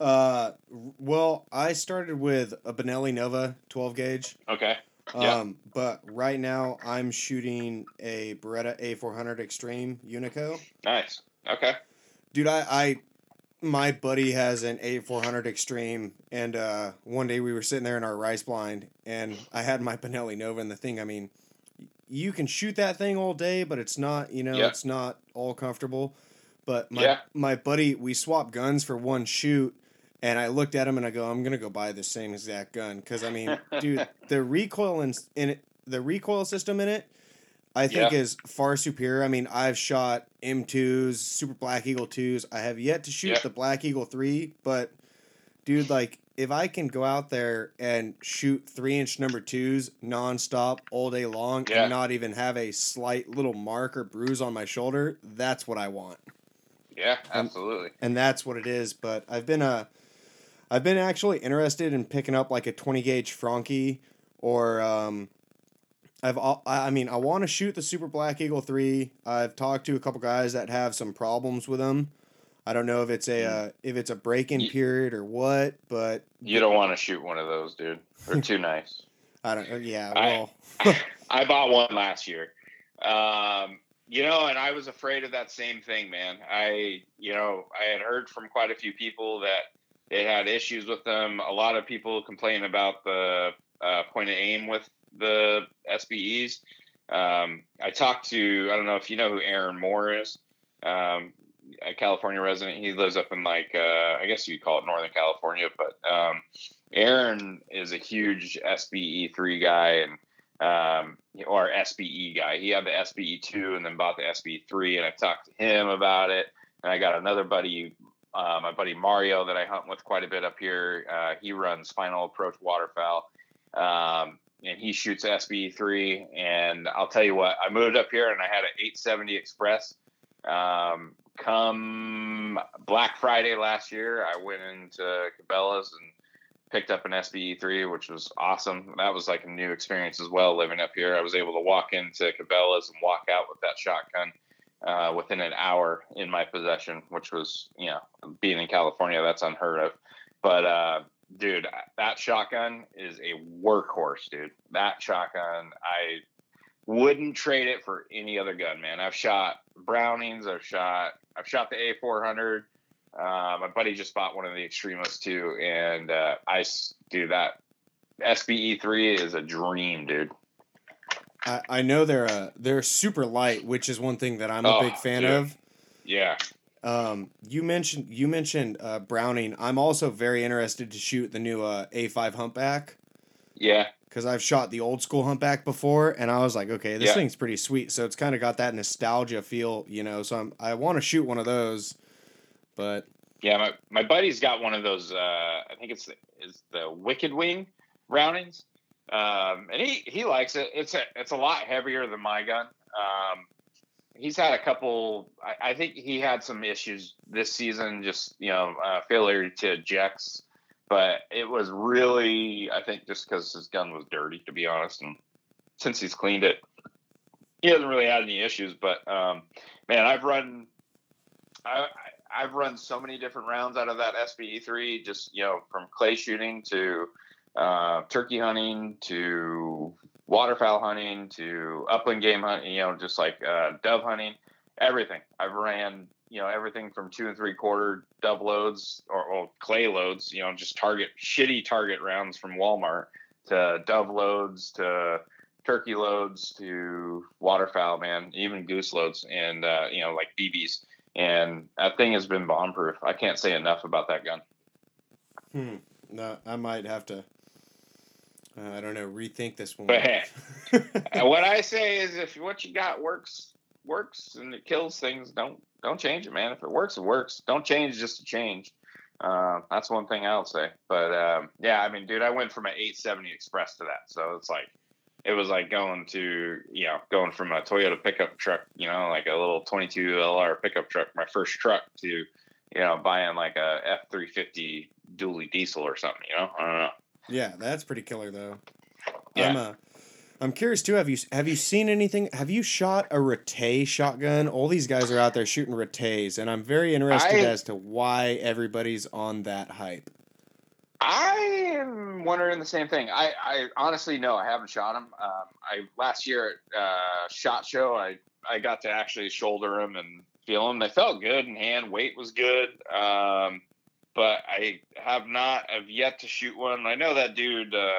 Uh well, I started with a Benelli Nova 12 gauge. Okay. Um, yeah. but right now I'm shooting a Beretta A400 Extreme Unico. Nice. Okay. Dude, I, I my buddy has an A400 Extreme, and uh, one day we were sitting there in our rice blind, and I had my Benelli Nova in the thing. I mean, you can shoot that thing all day, but it's not, you know, yeah. it's not all comfortable. But my yeah. my buddy, we swapped guns for one shoot, and I looked at him and I go, I'm gonna go buy the same exact gun because I mean, dude, the recoil in, in it, the recoil system in it I think yeah. is far superior. I mean, I've shot M2s, Super Black Eagle 2s. I have yet to shoot yeah. the Black Eagle 3, but dude, like if I can go out there and shoot 3-inch number 2s nonstop all day long yeah. and not even have a slight little mark or bruise on my shoulder, that's what I want. Yeah, absolutely. And, and that's what it is, but I've been a uh, I've been actually interested in picking up like a 20 gauge Franchi or um, I've I mean I want to shoot the Super Black Eagle three. I've talked to a couple guys that have some problems with them. I don't know if it's a uh, if it's a break in period or what, but you don't want to shoot one of those, dude. They're too nice. I don't. Uh, yeah. Well, I, I bought one last year. Um, you know, and I was afraid of that same thing, man. I, you know, I had heard from quite a few people that they had issues with them. A lot of people complain about the uh, point of aim with the SBEs. Um, I talked to I don't know if you know who Aaron Moore is, um, a California resident. He lives up in like uh, I guess you'd call it Northern California, but um, Aaron is a huge SBE three guy and um, or SBE guy. He had the SBE two and then bought the SBE three, and I talked to him about it. And I got another buddy, uh, my buddy Mario, that I hunt with quite a bit up here. Uh, he runs Final Approach Waterfowl. Um, and he shoots SBE3. And I'll tell you what, I moved up here and I had an 870 Express. Um, come Black Friday last year, I went into Cabela's and picked up an SBE3, which was awesome. That was like a new experience as well living up here. I was able to walk into Cabela's and walk out with that shotgun. Uh, within an hour in my possession, which was, you know, being in California, that's unheard of. But uh, dude, that shotgun is a workhorse, dude. That shotgun, I wouldn't trade it for any other gun, man. I've shot Brownings, I've shot, I've shot the A400. Uh, my buddy just bought one of the Extremos too, and uh, I do that. SBE three is a dream, dude. I, I know they're uh, they're super light, which is one thing that I'm a oh, big fan dude. of. Yeah, um, you mentioned you mentioned uh, Browning. I'm also very interested to shoot the new uh, A5 Humpback. Yeah. Because I've shot the old school humpback before, and I was like, okay, this Yeah. thing's pretty sweet. So it's kind of got that nostalgia feel, you know. So I'm, I want to shoot one of those, but Yeah, my, my buddy's got one of those. Uh, I think it's the, is the Wicked Wing Brownings, um, and he he likes it. It's a it's a lot heavier than my gun. Um, he's had a couple. I, I think he had some issues this season, just you know, uh, failure to ejects. But it was really, I think, just because his gun was dirty, to be honest. And since he's cleaned it, he hasn't really had any issues. But um, man, I've run. I, I've run so many different rounds out of that SBE three, just you know, from clay shooting to uh, turkey hunting to waterfowl hunting to upland game hunting, you know, just like uh, dove hunting, everything. I've ran, you know, everything from two and three quarter dove loads or, or clay loads, you know, just target shitty target rounds from Walmart to dove loads to turkey loads to waterfowl, man, even goose loads and uh, you know, like BBs and that thing has been bomb proof. I can't say enough about that gun. hmm, no, I might have to. Uh, I don't know. Rethink this one. But hey, what I say is, if what you got works, works, and it kills things, don't don't change it, man. If it works, it works. Don't change just to change. Uh, that's one thing I'll say. But um, yeah, I mean, dude, I went from an 870 Express to that, so it's like it was like going to you know going from a Toyota pickup truck, you know, like a little 22 LR pickup truck, my first truck, to you know buying like a F350 dually diesel or something. You know, I don't know. Yeah, that's pretty killer though. Yeah. I'm uh, I'm curious too. Have you have you seen anything? Have you shot a Retay shotgun? All these guys are out there shooting Retays, and I'm very interested I- as to why everybody's on that hype. I am wondering the same thing. I, I honestly no, I haven't shot him. Um, I last year at uh, Shot Show, I I got to actually shoulder him and feel them. They felt good in hand. Weight was good. Um, but I have not have yet to shoot one. I know that dude. Uh,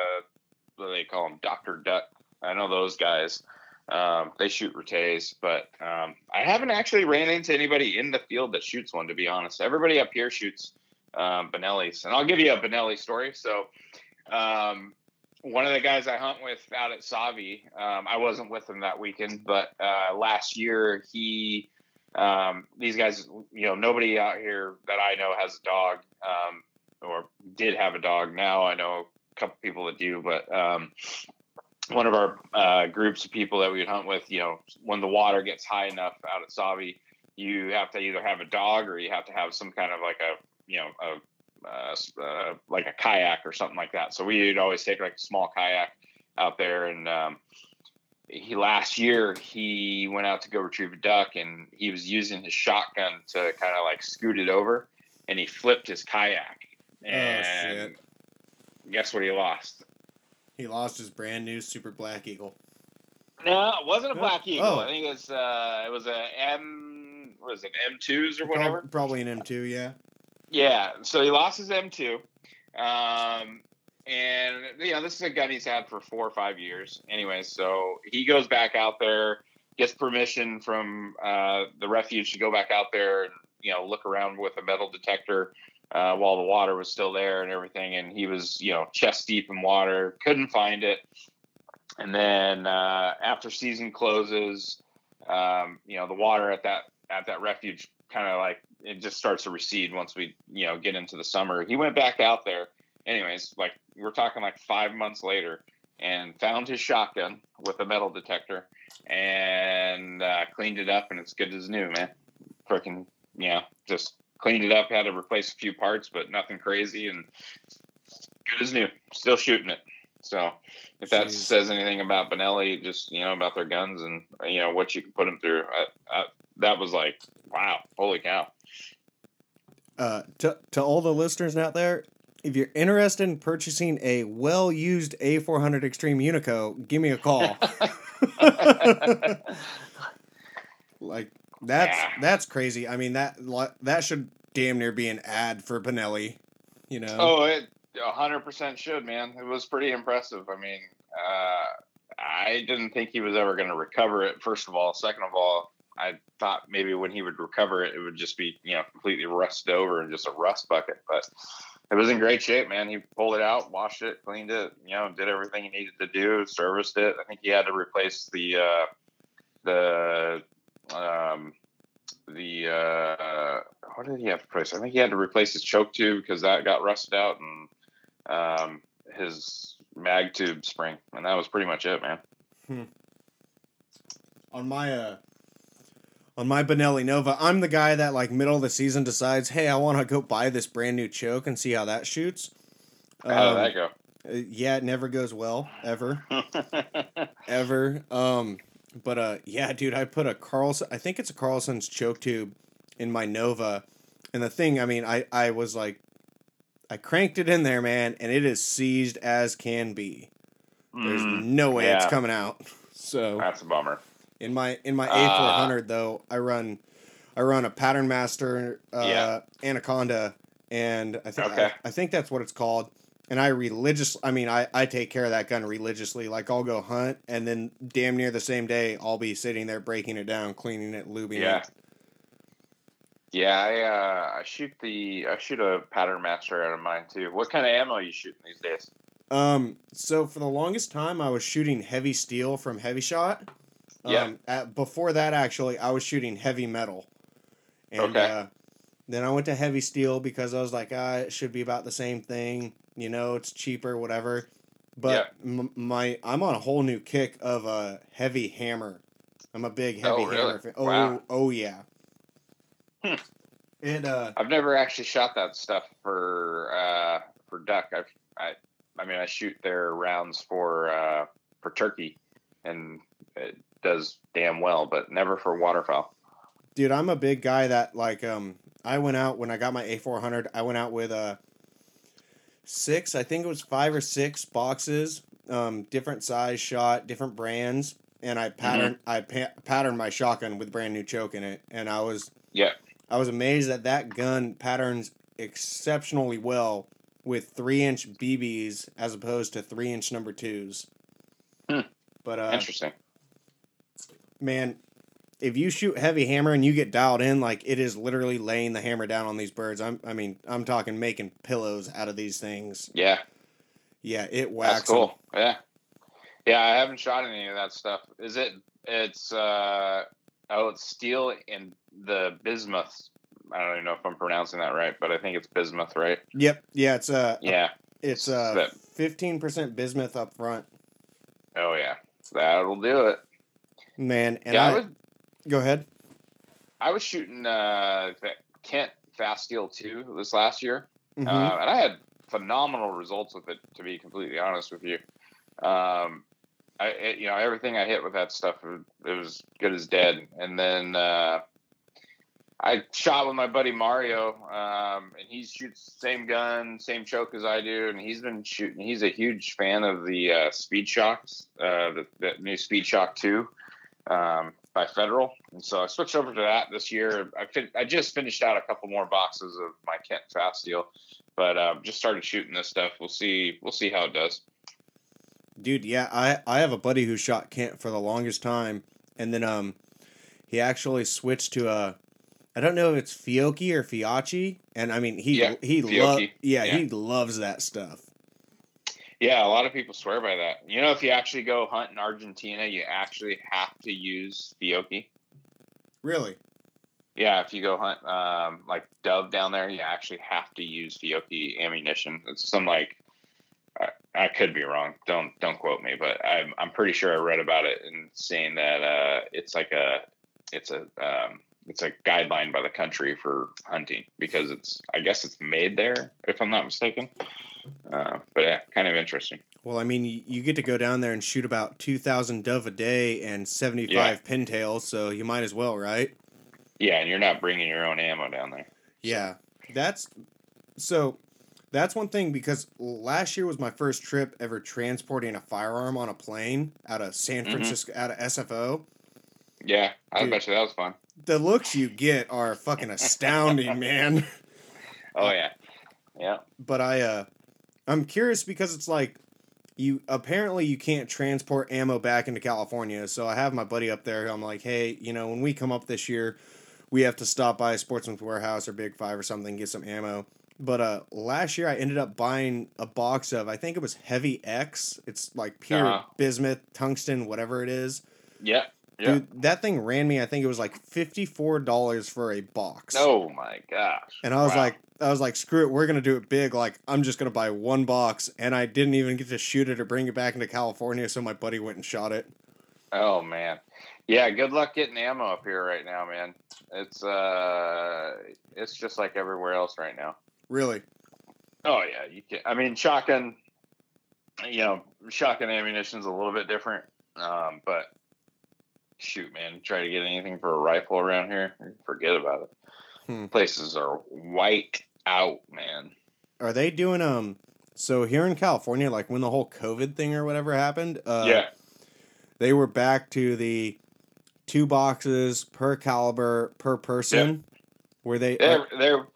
they call him? Doctor Duck. I know those guys. Um, they shoot retays, but um, I haven't actually ran into anybody in the field that shoots one. To be honest, everybody up here shoots um, Benelli's, and I'll give you a Benelli story. So, um, one of the guys I hunt with out at Sauvie, um, I wasn't with him that weekend, but uh, last year he, um, these guys, you know, nobody out here that I know has a dog, um, or did have a dog. Now I know a couple people that do, but um, one of our uh, groups of people that we would hunt with, you know, when the water gets high enough out at Sauvie, you have to either have a dog or you have to have some kind of like a, you know, a uh, uh, like a kayak or something like that. So we'd always take like a small kayak out there. And um, he last year he went out to go retrieve a duck, and he was using his shotgun to kind of like scoot it over, and he flipped his kayak. And oh shit! guess what he lost? He lost his brand new Super Black Eagle. No, it wasn't a black eagle. Oh. I think it was uh, it was a M. Was it M twos or whatever? Probably an M2, yeah. Yeah, so he lost his M2. Um, and, you know, this is a gun he's had for four or five years. Anyway, so he goes back out there, gets permission from uh, the refuge to go back out there and, you know, look around with a metal detector uh, while the water was still there and everything. And he was, you know, chest deep in water, couldn't find it. And then uh, after season closes, um, you know, the water at that at that refuge kind of like it just starts to recede once we you know get into the summer. He went back out there, anyways. Like we're talking like five months later, and found his shotgun with a metal detector and uh, cleaned it up, and it's good as new, man. Freaking, you know, just cleaned it up. Had to replace a few parts, but nothing crazy, and good as new. Still shooting it. So if that Jeez. says anything about Benelli, just you know about their guns and you know what you can put them through, I, I, that was like wow, holy cow. Uh, to, to all the listeners out there, if you're interested in purchasing a well used A400 Extreme Unico, give me a call. like that's Yeah. that's crazy. I mean that that should damn near be an ad for Benelli. You know. Oh, it a hundred percent should, man. It was pretty impressive. I mean, uh, I didn't think he was ever going to recover it. First of all, second of all, I thought maybe when he would recover it, it would just be you know completely rusted over and just a rust bucket. But it was in great shape, man. He pulled it out, washed it, cleaned it, you know, did everything he needed to do, serviced it. I think he had to replace the uh, the um, the uh, what did he have to replace? I think he had to replace his choke tube because that got rusted out and um, his mag tube spring, and that was pretty much it, man. Hmm. On my uh, on my Benelli Nova, I'm the guy that like middle of the season decides, hey, I want to go buy this brand new choke and see how that shoots. How um, did that go? Uh, yeah, it never goes well ever, ever. Um, but uh, yeah, dude, I put a Carlson. I think it's a Carlson's choke tube in my Nova, and the thing, I mean, I I was like, I cranked it in there, man, and it is seized as can be. There's mm, no way yeah. it's coming out. So that's a bummer. In my in my A four hundred though, I run I run a Patternmaster uh, yeah. Anaconda, and I think okay. I, I, think that's what it's called. And I religious, I mean, I, I take care of that gun religiously. Like I'll go hunt, and then damn near the same day, I'll be sitting there breaking it down, cleaning it, lubing yeah. it. Yeah, I uh, I shoot the I shoot a Patternmaster out of mine too. What kind of ammo are you shooting these days? Um, so for the longest time, I was shooting HEVI-Steel from HEVI-Shot. Yeah. Um, at, before that, actually, I was shooting HEVI-Metal. And, okay. Uh, then I went to HEVI-Steel because I was like, ah, it should be about the same thing. You know, it's cheaper, whatever. But yeah. m- my, I'm on a whole new kick of a HEVI-Hammer. I'm a big heavy oh, really? hammer fan. Oh, wow. oh yeah. Hmm. And uh, I've never actually shot that stuff for uh, for duck. I've I I mean I shoot their rounds for uh, for turkey, and it does damn well, but never for waterfowl. Dude, I'm a big guy that like um I went out when I got my A400. I went out with uh six, I think it was five or six boxes, um, different size shot, different brands, and I patterned mm-hmm. I pa- patterned my shotgun with brand new choke in it, and I was yeah I was amazed that that gun patterns exceptionally well with three inch BBs as opposed to three inch number twos. Hmm. But uh, interesting man, if you shoot HEVI-Hammer and you get dialed in, like it is literally laying the hammer down on these birds. I'm, I mean, I'm talking making pillows out of these things. Yeah. Yeah, it whacks. That's cool. Them. Yeah. Yeah, I haven't shot any of that stuff. Is it? It's uh oh, it's steel and the bismuth. I don't even know if I'm pronouncing that right, but I think it's bismuth, right? Yep. Yeah, it's uh yeah, it's uh fifteen percent bismuth up front. Oh yeah, that'll do it. Man, and yeah, I, I was, go ahead. I was shooting uh, Kent Fast Steel 2 this last year, mm-hmm. uh, and I had phenomenal results with it. To be completely honest with you, um, I it, you know everything I hit with that stuff it, was good as dead. And then uh, I shot with my buddy Mario, um, and he shoots the same gun, same choke as I do, and he's been shooting. He's a huge fan of the uh, Speed-Shoks, uh, the, the new Speed-Shok Two um, by Federal, and so I switched over to that this year. I fin- I just finished out a couple more boxes of my Kent Fast Steel, but um, just started shooting this stuff. We'll see. We'll see how it does. Dude, yeah, I I have a buddy who shot Kent for the longest time, and then um, he actually switched to a. I don't know if it's Fiocchi or Fiocchi, and I mean he yeah, he lo- yeah, yeah, he loves that stuff. Yeah, a lot of people swear by that. You know, if you actually go hunt in Argentina, you actually have to use Fiocchi. Really? Yeah, if you go hunt um, like dove down there, you actually have to use Fiocchi ammunition. It's some like I, I, could be wrong. Don't don't quote me, but I'm I'm pretty sure I read about it and saying that uh, it's like a it's a um, it's a guideline by the country for hunting because it's I guess it's made there if I'm not mistaken. Uh, but yeah, kind of interesting. Well, I mean, you get to go down there and shoot about two thousand dove a day and seventy five yeah. pintails, so you might as well, right? Yeah, and you're not bringing your own ammo down there. Yeah, that's so. That's one thing because last year was my first trip ever transporting a firearm on a plane out of San mm-hmm. Francisco, mm-hmm. out of SFO. Yeah, I Dude, bet you that was fun. The looks you get are fucking astounding, man. Oh yeah, yeah. But I, uh, I'm curious because it's like you apparently you can't transport ammo back into California. So I have my buddy up there. I'm like, hey, you know, when we come up this year, we have to stop by Sportsman's Warehouse or Big Five or something, get some ammo. But uh, last year I ended up buying a box of I think it was HEVI-X. It's like pure Uh-huh. bismuth, tungsten, whatever it is. Yeah. Yeah. Dude, that thing ran me. I think it was like fifty four dollars for a box. Oh my gosh. And I was Wow. like, I was like, screw it, we're gonna do it big. Like, I'm just gonna buy one box, and I didn't even get to shoot it or bring it back into California. So my buddy went and shot it. Oh man. Yeah, good luck getting ammo up here right now, man. It's uh it's just like everywhere else right now. Really? Oh yeah, you can I mean shotgun you know, shotgun ammunition's a little bit different. Um, but shoot, man, try to get anything for a rifle around here, forget about it. Hmm. Places are white out, man. Are they doing um? So here in California, like when the whole COVID thing or whatever happened, uh, yeah. they were back to the two boxes per caliber per person. Were they They're they're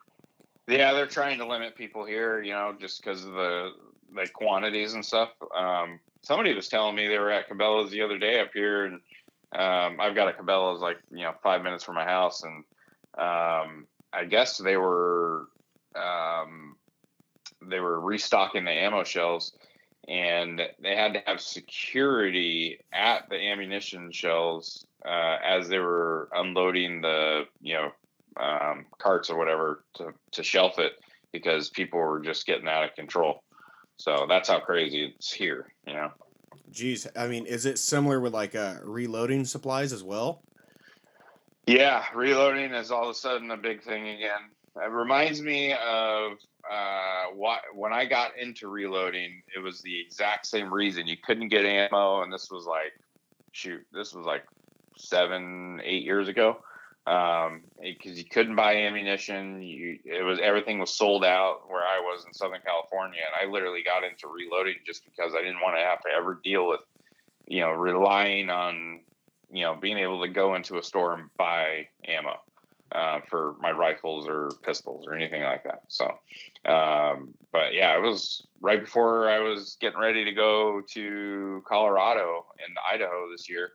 yeah, they're trying to limit people here, you know, just because of the the quantities and stuff. Um, somebody was telling me they were at Cabela's the other day up here, and um, I've got a Cabela's like you know five minutes from my house, and um, I guess they were um, they were restocking the ammo shelves, and they had to have security at the ammunition shelves uh, as they were unloading the you know um, carts or whatever to, to shelf it because people were just getting out of control. So that's how crazy it's here, you know. Geez, I mean, is it similar with like uh, reloading supplies as well? Yeah, reloading is all of a sudden a big thing again. It reminds me of uh, what when I got into reloading. It was the exact same reason you couldn't get ammo, and this was like, shoot, this was like seven, eight years ago. Um, because you couldn't buy ammunition. You it was everything was sold out where I was in Southern California, and I literally got into reloading just because I didn't want to have to ever deal with, you know, relying on you know, being able to go into a store and buy ammo uh, for my rifles or pistols or anything like that. So, um, but yeah, it was right before I was getting ready to go to Colorado and Idaho this year.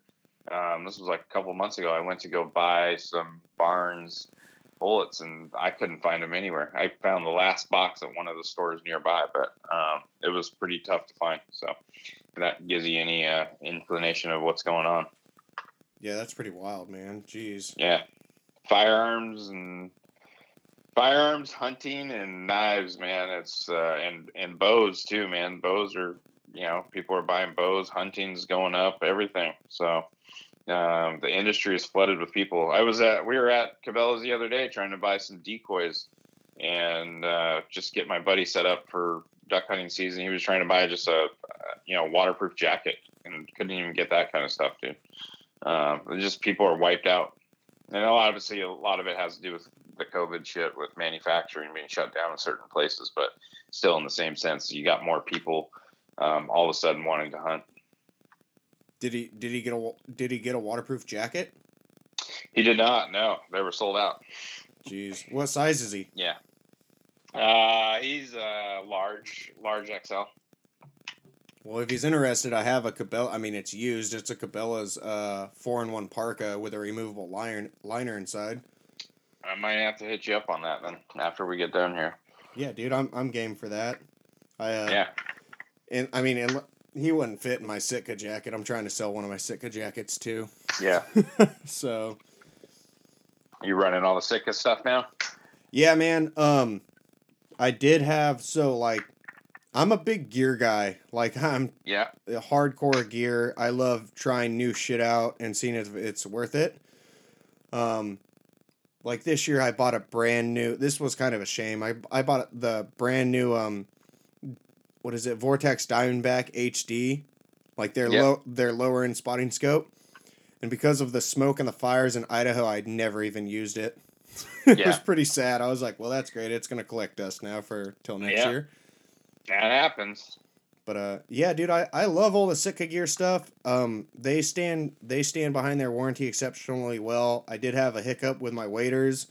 Um, this was like a couple months ago. I went to go buy some Barnes bullets and I couldn't find them anywhere. I found the last box at one of the stores nearby, but um, it was pretty tough to find. So that gives you any uh, inclination of what's going on. Yeah, that's pretty wild, man. Jeez. Yeah, firearms and firearms, hunting, and knives, man. It's uh, and and bows too, man. Bows are you know people are buying bows. Hunting's going up. Everything. So um, the industry is flooded with people. I was at we were at Cabela's the other day trying to buy some decoys and uh, just get my buddy set up for duck hunting season. He was trying to buy just a you know waterproof jacket and couldn't even get that kind of stuff, dude. Um, just people are wiped out, and obviously a lot of it has to do with the COVID shit with manufacturing being shut down in certain places. But still, in the same sense, you got more people um, all of a sudden wanting to hunt. Did he did he get a did he get a waterproof jacket? He did not. No, they were sold out. Jeez, what size is he? Yeah. Uh, he's uh, large, large XL. Well, if he's interested, I have a Cabela. I mean, it's used. It's a Cabela's uh, four in one parka with a removable liner liner inside. I might have to hit you up on that then after we get done here. Yeah, dude, I'm I'm game for that. I uh, Yeah. and I mean, and he wouldn't fit in my Sitka jacket. I'm trying to sell one of my Sitka jackets too. Yeah. so You running all the Sitka stuff now? yeah, man. Um, I did have so like, I'm a big gear guy. Like I'm Yeah. a hardcore gear. I love trying new shit out and seeing if it's worth it. Um, like this year, I bought a brand new. This was kind of a shame. I I bought the brand new um, what is it? Vortex Diamondback HD, like their Yeah. low their lower end spotting scope. And because of the smoke and the fires in Idaho, I'd never even used it. it was pretty sad. I was like, well, that's great. It's gonna collect dust now for till next Yeah. year. That happens. But uh, yeah, dude, I, I love all the Sitka gear stuff. Um, they stand they stand behind their warranty exceptionally well. I did have a hiccup with my waders,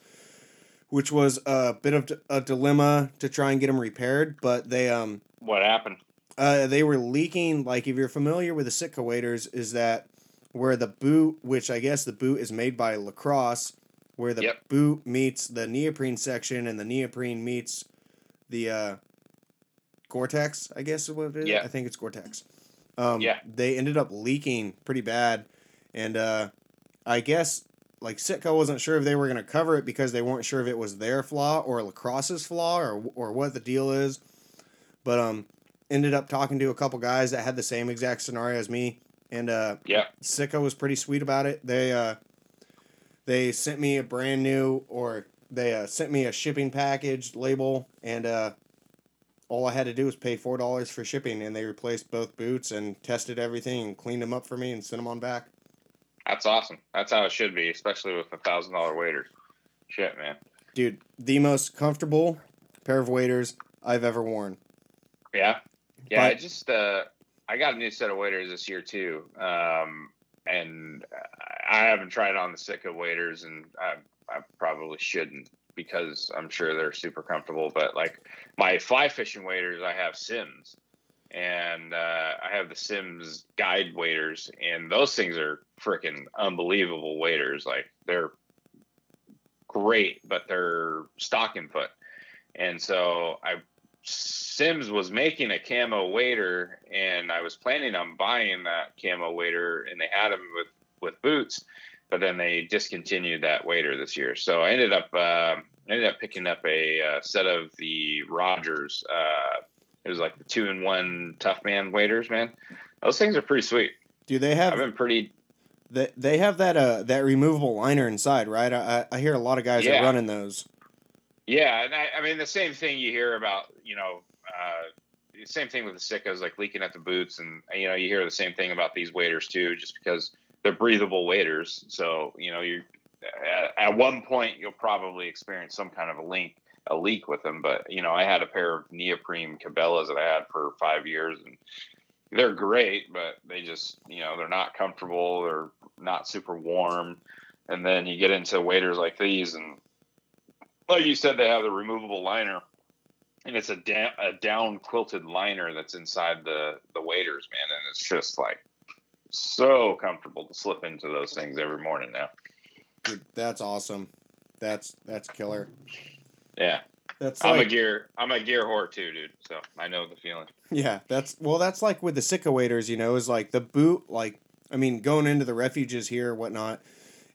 which was a bit of a dilemma to try and get them repaired. But they um What happened? uh they were leaking. Like if you're familiar with the Sitka waders, is that where the boot, which I guess the boot is made by Lacrosse, where the Yep. boot meets the neoprene section and the neoprene meets the uh, Gore-Tex, I guess is what it is. Yeah. I think it's Gore-Tex. Um, Yeah. They ended up leaking pretty bad, and uh, I guess like Sitka wasn't sure if they were going to cover it because they weren't sure if it was their flaw or Lacrosse's flaw or or what the deal is. But um, ended up talking to a couple guys that had the same exact scenario as me, and uh, Yeah. Sitka was pretty sweet about it. They uh, they sent me a brand new, or they uh, sent me a shipping package label, and uh, all I had to do was pay four dollars for shipping, and they replaced both boots and tested everything and cleaned them up for me and sent them on back. That's awesome. That's how it should be, especially with a thousand dollar waiters. Shit, man. Dude, the most comfortable pair of waders I've ever worn. Yeah. Yeah. I just uh, I got a new set of waders this year too, um, and I haven't tried on the Sitka waders, and I, I probably shouldn't because I'm sure they're super comfortable. But like my fly fishing waders, I have Simms, and uh, I have the Simms guide waders, and those things are freaking unbelievable waders. Like they're great, but they're stocking foot. And so I Simms was making a camo waiter, and I was planning on buying that camo waiter, and they had them with with boots, but then they discontinued that waiter this year. So I ended up uh, ended up picking up a uh, set of the Rogers. Uh, it was like the two in one Tough Man waders, man. Those things are pretty sweet. Do they have I've been pretty they, they have that uh that removable liner inside, right? I I I hear a lot of guys Yeah. are running those. Yeah, and I, I mean the same thing you hear about, you know, uh, the same thing with the Sitkas, like leaking at the boots, and you know you hear the same thing about these waders too, just because they're breathable waders. So you know you at, at one point you'll probably experience some kind of a leak, a leak with them. But you know I had a pair of neoprene Cabela's that I had for five years, and they're great, but they just you know they're not comfortable, they're not super warm, and then you get into waders like these and like you said, they have the removable liner, and it's a, da- a down quilted liner that's inside the the waders, man, and it's just like so comfortable to slip into those things every morning now. Dude, that's awesome. That's that's killer. Yeah, That's I'm a gear I'm a gear whore too, dude. So I know the feeling. yeah, that's well, that's like with the Sitka waders, you know, is like the boot, like I mean, going into the refuges here, whatnot.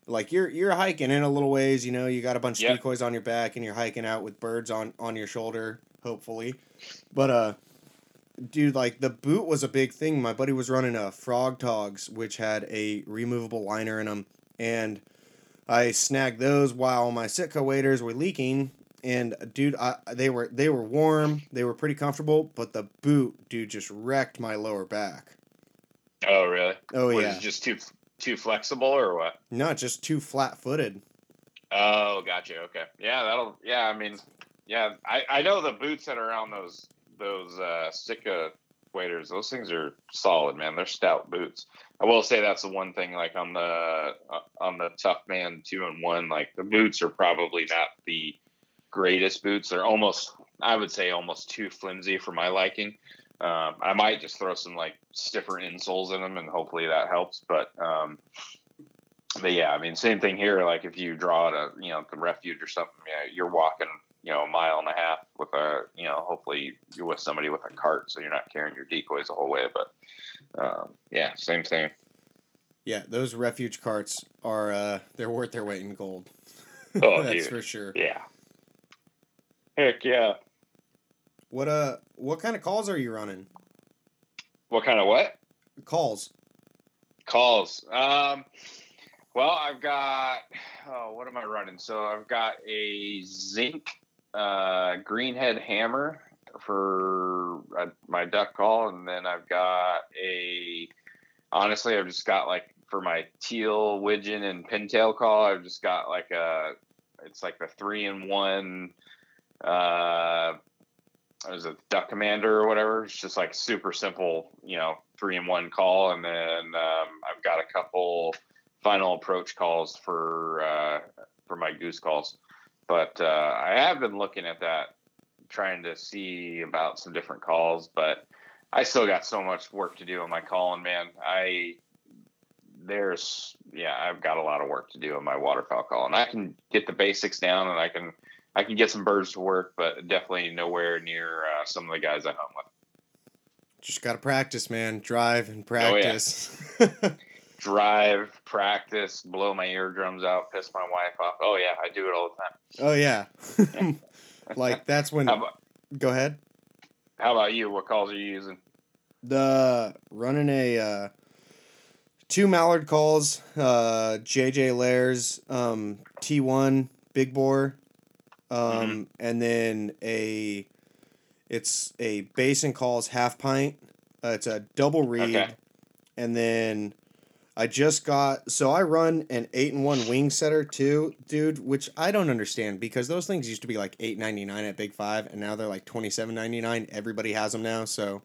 Like you're you're hiking in a little ways, you know, you got a bunch of decoys on your back, and you're hiking out with birds on on your shoulder, hopefully. But uh, dude, like the boot was a big thing. My buddy was running a Frog Togs, which had a removable liner in them, and I snagged those while my Sitka waders were leaking. And dude, I, they were they were warm, they were pretty comfortable, but the boot, dude, just wrecked my lower back. Oh really? Oh Was yeah, it just too too flexible or what? No, just too flat footed. Oh, gotcha. Okay. Yeah, that'll. Yeah, I mean, yeah, I, I know the boots that are on those those uh, Sitka waders. Those things are solid, man. They're stout boots. I will say that's the one thing. Like on the uh, on the Tough Man two and one, like the boots are probably not the greatest boots. They're almost, I would say, almost too flimsy for my liking. Um, I might just throw some like stiffer insoles in them, and hopefully that helps. But um, but yeah, I mean, same thing here. Like if you draw a, you know, the refuge or something, yeah, you're walking, you know, a mile and a half with a, you know, hopefully you're with somebody with a cart, so you're not carrying your decoys the whole way. But um, yeah, same thing. Yeah, those refuge carts are uh they're worth their weight in gold. Oh, That's dude. for sure. Yeah. Heck yeah. What uh what kind of calls are you running? What kind of what? Calls. calls. Um, well, I've got. Oh, what am I running? So I've got a Zink uh, greenhead hammer for uh, my duck call, and then I've got a. Honestly, I've just got like for my teal widgeon and pintail call. I've just got like a. It's like the three in one. Uh, what is a duck commander or whatever it's just like super simple you know three in one call and then um, i've got a couple final approach calls for uh, for my goose calls. But uh, i have been looking at that trying to see about some different calls but i still got so much work to do on my calling man. I there's yeah i've got a lot of work to do on my waterfowl call and i can get the basics down and i can I can get some birds to work, but definitely nowhere near uh, some of the guys I hunt with. Just gotta practice, man. Drive and Oh, yeah. practice. Drive, practice, blow my eardrums out, piss my wife off. Oh yeah, I do it all the time. oh yeah. like that's when. About, Go ahead. how about you? What calls are you using? The running a uh, two mallard calls, uh, JJ Lares, um, T1 big bore, um, Mm-hmm. and then a it's a basin calls half pint. Uh, it's a double reed, Okay. and then I just got so I run an eight and one wing setter too, dude, which I don't understand because those things used to be like eight ninety nine at Big Five, and now they're like twenty seven ninety nine. Everybody has them now, so.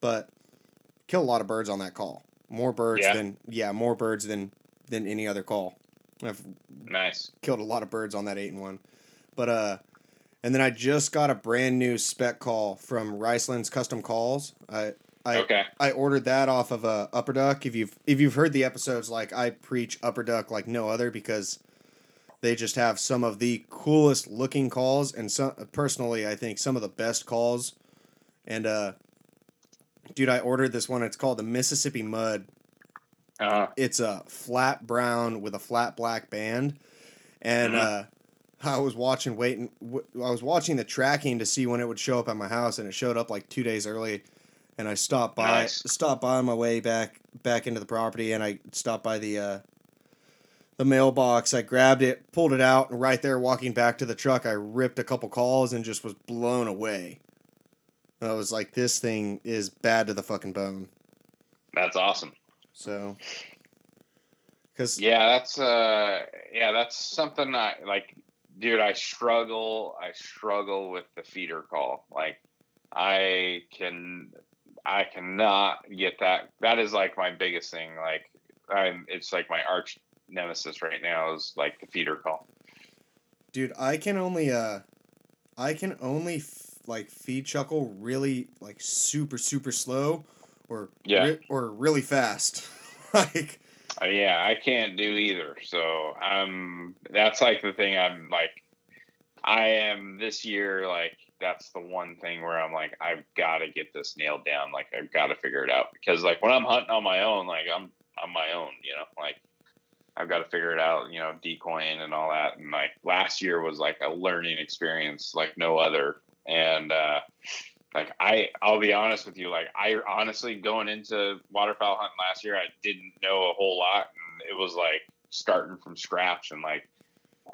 But kill a lot of birds on that call. More birds Yeah. than yeah, more birds than than any other call. I've Nice. killed a lot of birds on that eight and one. But uh and then I just got a brand new spec call from Riceland's Custom Calls. I I okay. I ordered that off of uh, Upper Duck. If you've if you've heard the episodes, like I preach Upper Duck like no other because they just have some of the coolest looking calls and some personally I think some of the best calls. And uh dude, I ordered this one. It's called the Mississippi Mud. Uh, It's a flat brown with a flat black band, and Mhm. uh, I was watching waiting. W- I was watching the tracking to see when it would show up at my house, and it showed up like two days early. And I stopped by, Nice. stopped by on my way back back into the property, and I stopped by the uh, the mailbox. I grabbed it, pulled it out, and right there, walking back to the truck, I ripped a couple calls and just was blown away. I was like, "This thing is bad to the fucking bone." that's awesome. So, because Yeah, that's uh yeah, that's something I like dude, I struggle I struggle with the feeder call. Like I can I cannot get that that is like my biggest thing. Like I'm it's like my arch nemesis right now is like the feeder call. Dude, I can only uh I can only f- like feed chuckle really like super super slow or Yeah. re- or really fast. like yeah, I can't do either. So I'm that's like the thing I'm like I am this year like that's the one thing where I'm like I've got to get this nailed down. Like I've got to figure it out because like when I'm hunting on my own, like I'm on my own, you know, like I've got to figure it out, you know, decoying and all that. And like last year was like a learning experience like no other. And uh like I I'll be honest with you, like I honestly going into waterfowl hunting last year, I didn't know a whole lot and it was like starting from scratch and like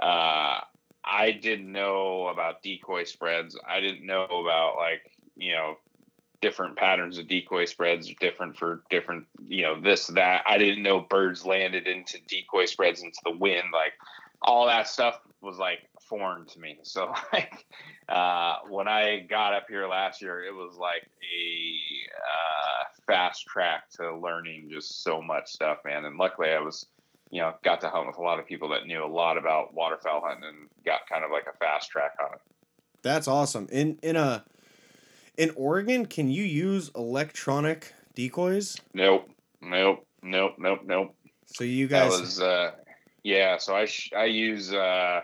uh I didn't know about decoy spreads. I didn't know about like, you know, different patterns of decoy spreads are different for different, you know, this, that. I didn't know birds landed into decoy spreads into the wind. Like all that stuff was like foreign to me. So like uh, when I got up here last year, it was like a uh, fast track to learning just so much stuff, man. And luckily I was, you know, got to hunt with a lot of people that knew a lot about waterfowl hunting and got kind of like a fast track on it. that's awesome. In in a in Oregon, can you use electronic decoys? Nope, nope, nope, nope, nope. So you guys was, uh, yeah. So I sh- I use uh,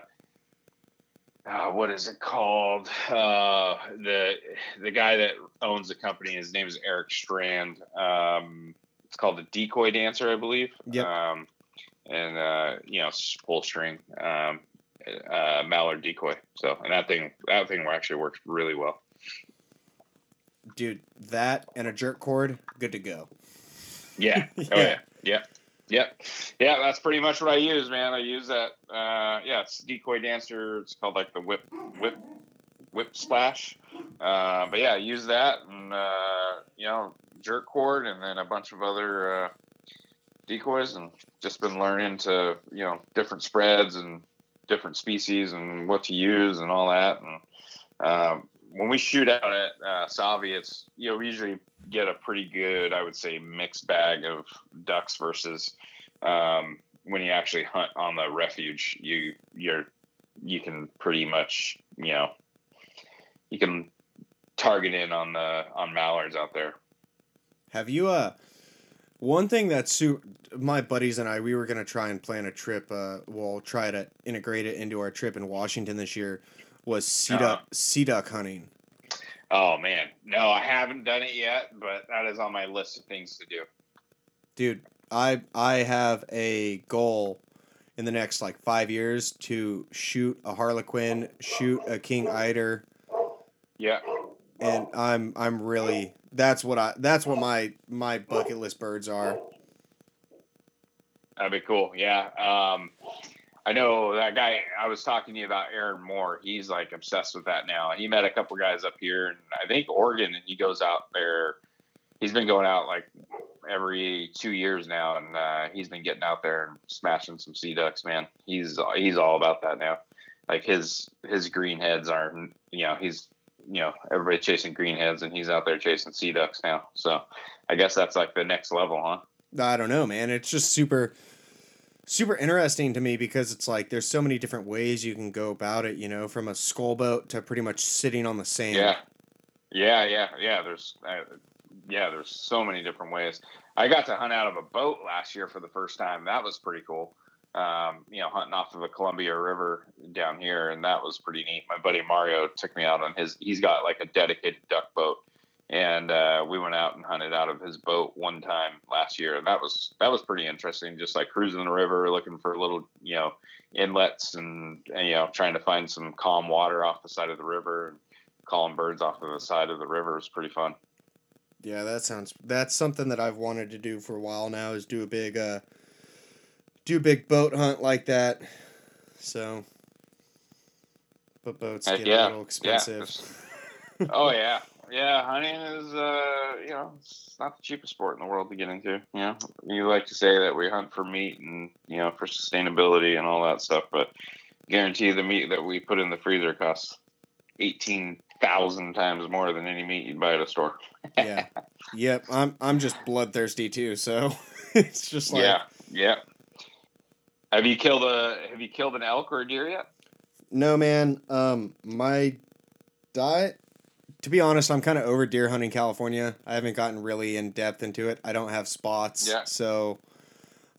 uh, what is it called? Uh, the the guy that owns the company, his name is Eric Strand. Um, it's called the Decoy Dancer, I believe. Yep. Um, and uh, you know, full string um, uh, mallard decoy. So and that thing that thing actually works really well. dude, that and a jerk cord, good to go. Yeah. Oh Yeah. yeah. Yep. Yeah, that's pretty much what I use, man. I use that. Uh, yeah, it's decoy dancer. It's called like the whip, whip, whip splash. Uh, but yeah, I use that and uh, you know jerk cord and then a bunch of other uh, decoys and just been learning to you know different spreads and different species and what to use and all that. And um, when we shoot out at uh, it's you know we usually get a pretty good, I would say, mixed bag of ducks versus um, when you actually hunt on the refuge. You you're you can pretty much you know you can target in on the on mallards out there. Have you uh One thing that's su- my buddies and I, we were gonna try and plan a trip. Uh, we'll try to integrate it into our trip in Washington this year. Was sea duck Uh-huh. sea duck hunting. Oh man, no, I haven't done it yet, but that is on my list of things to do. dude i i have a goal in the next like five years to shoot a harlequin shoot a king eider Yeah, and i'm i'm really that's what i that's what my my bucket list birds are that'd be cool. Yeah, um, I know that guy. I was talking to you about Aaron Moore. He's like obsessed with that now. He met a couple guys up here, and I think Oregon, and he goes out there. He's been going out like every two years now, and uh, he's been getting out there and smashing some sea ducks. Man, he's he's all about that now. Like his his green heads are, you know, he's you know everybody chasing green heads, and he's out there chasing sea ducks now. So I guess that's like the next level, huh? i don't know man it's just super super interesting to me because it's like there's so many different ways you can go about it you know from a scull boat to pretty much sitting on the sand Yeah, yeah, yeah, yeah. There's, uh, yeah, there's so many different ways. I got to hunt out of a boat last year for the first time. That was pretty cool. Um, you know, hunting off of the Columbia River down here, and that was pretty neat. My buddy Mario took me out on his. He's got like a dedicated duck boat, and uh, we went out and hunted out of his boat one time last year, and that was that was pretty interesting. Just like cruising the river, looking for little, you know, inlets and, and you know, trying to find some calm water off the side of the river and calling birds off of the side of the river is pretty fun. Yeah, that sounds that's something that I've wanted to do for a while now is do a big uh do a big boat hunt like that. So but boats get yeah, a little expensive. it's- oh yeah, yeah. Hunting is, uh, you know, it's not the cheapest sport in the world to get into. You know, you like to say that we hunt for meat and you know for sustainability and all that stuff, but guarantee the meat that we put in the freezer costs eighteen thousand times more than any meat you'd buy at a store. yeah. Yep. I'm I'm just bloodthirsty too, so it's just like yeah, yeah. Have you killed a Have you killed an elk or a deer yet? No man, um my diet to be honest, I'm kind of over deer hunting California. I haven't gotten really in depth into it. I don't have spots. Yeah. So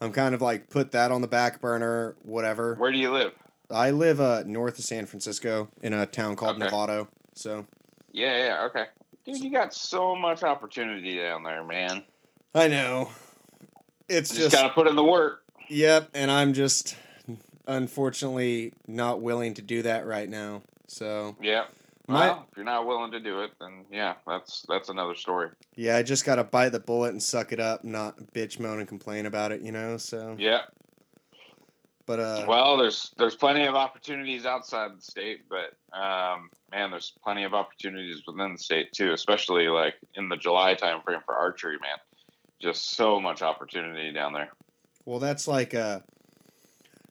I'm kind of like put that on the back burner, whatever. Where do you live? I live uh, north of San Francisco in a town called Okay. Novato. So Yeah, yeah, okay. Dude, you got so much opportunity down there, man. I know it's Just, just, gotta put in the work. yep, and I'm just unfortunately not willing to do that right now. So Yeah. My Well, if you're not willing to do it, then yeah, that's that's another story. yeah, I just gotta bite the bullet and suck it up, not bitch moan and complain about it, you know. So Yeah. but uh, Well, there's there's plenty of opportunities outside the state, but um, man, there's plenty of opportunities within the state too, especially like in the July time frame for archery, man. Just so much opportunity down there. Well, that's like uh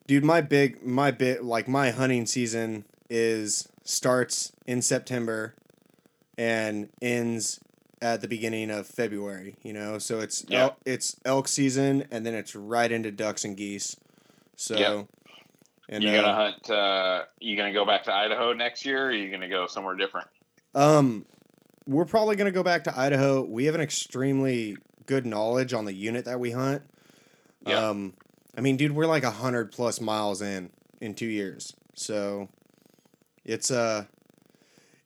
dude, my big my bit like my hunting season is starts in September and ends at the beginning of February, you know? So it's Yeah. elk, it's elk season and then it's right into ducks and geese. So Yep. and you uh, gonna hunt? Uh, you gonna go back to Idaho next year? Or are you gonna go somewhere different? Um, we're probably gonna go back to Idaho. We have an extremely good knowledge on the unit that we hunt. Yeah. Um, I mean, dude, we're like a hundred plus miles in in two years, so it's uh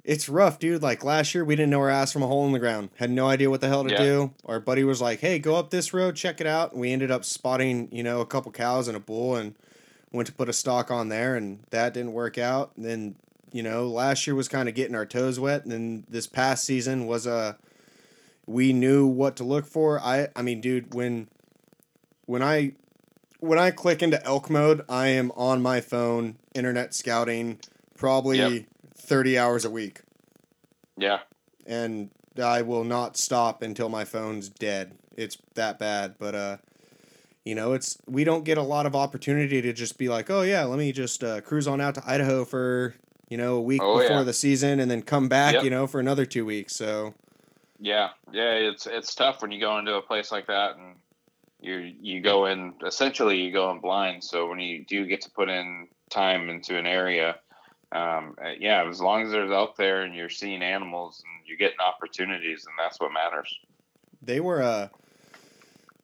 it's rough, dude. Like last year, we didn't know our ass from a hole in the ground. Had no idea what the hell to Yeah. do. Our buddy was like, "Hey, go up this road, check it out." And we ended up spotting, you know, a couple cows and a bull, and went to put a stock on there, and that didn't work out. And then, you know, last year was kind of getting our toes wet, and then this past season was a. Uh, we knew what to look for. I, I mean, dude, when, when I, when I click into elk mode, I am on my phone, internet scouting, probably Yep. 30 hours a week Yeah. and I will not stop until my phone's dead. It's that bad, but uh you know, it's we don't get a lot of opportunity to just be like, "Oh yeah, let me just uh, cruise on out to Idaho for, you know, a week Oh, before yeah. the season and then come back, Yep. you know, for another 2 weeks." So, Yeah, yeah, it's it's tough when you go into a place like that and you you go in essentially you go in blind. So when you do get to put in time into an area, um, uh, yeah, as long as there's out there and you're seeing animals and you're getting opportunities, and that's what matters. they were uh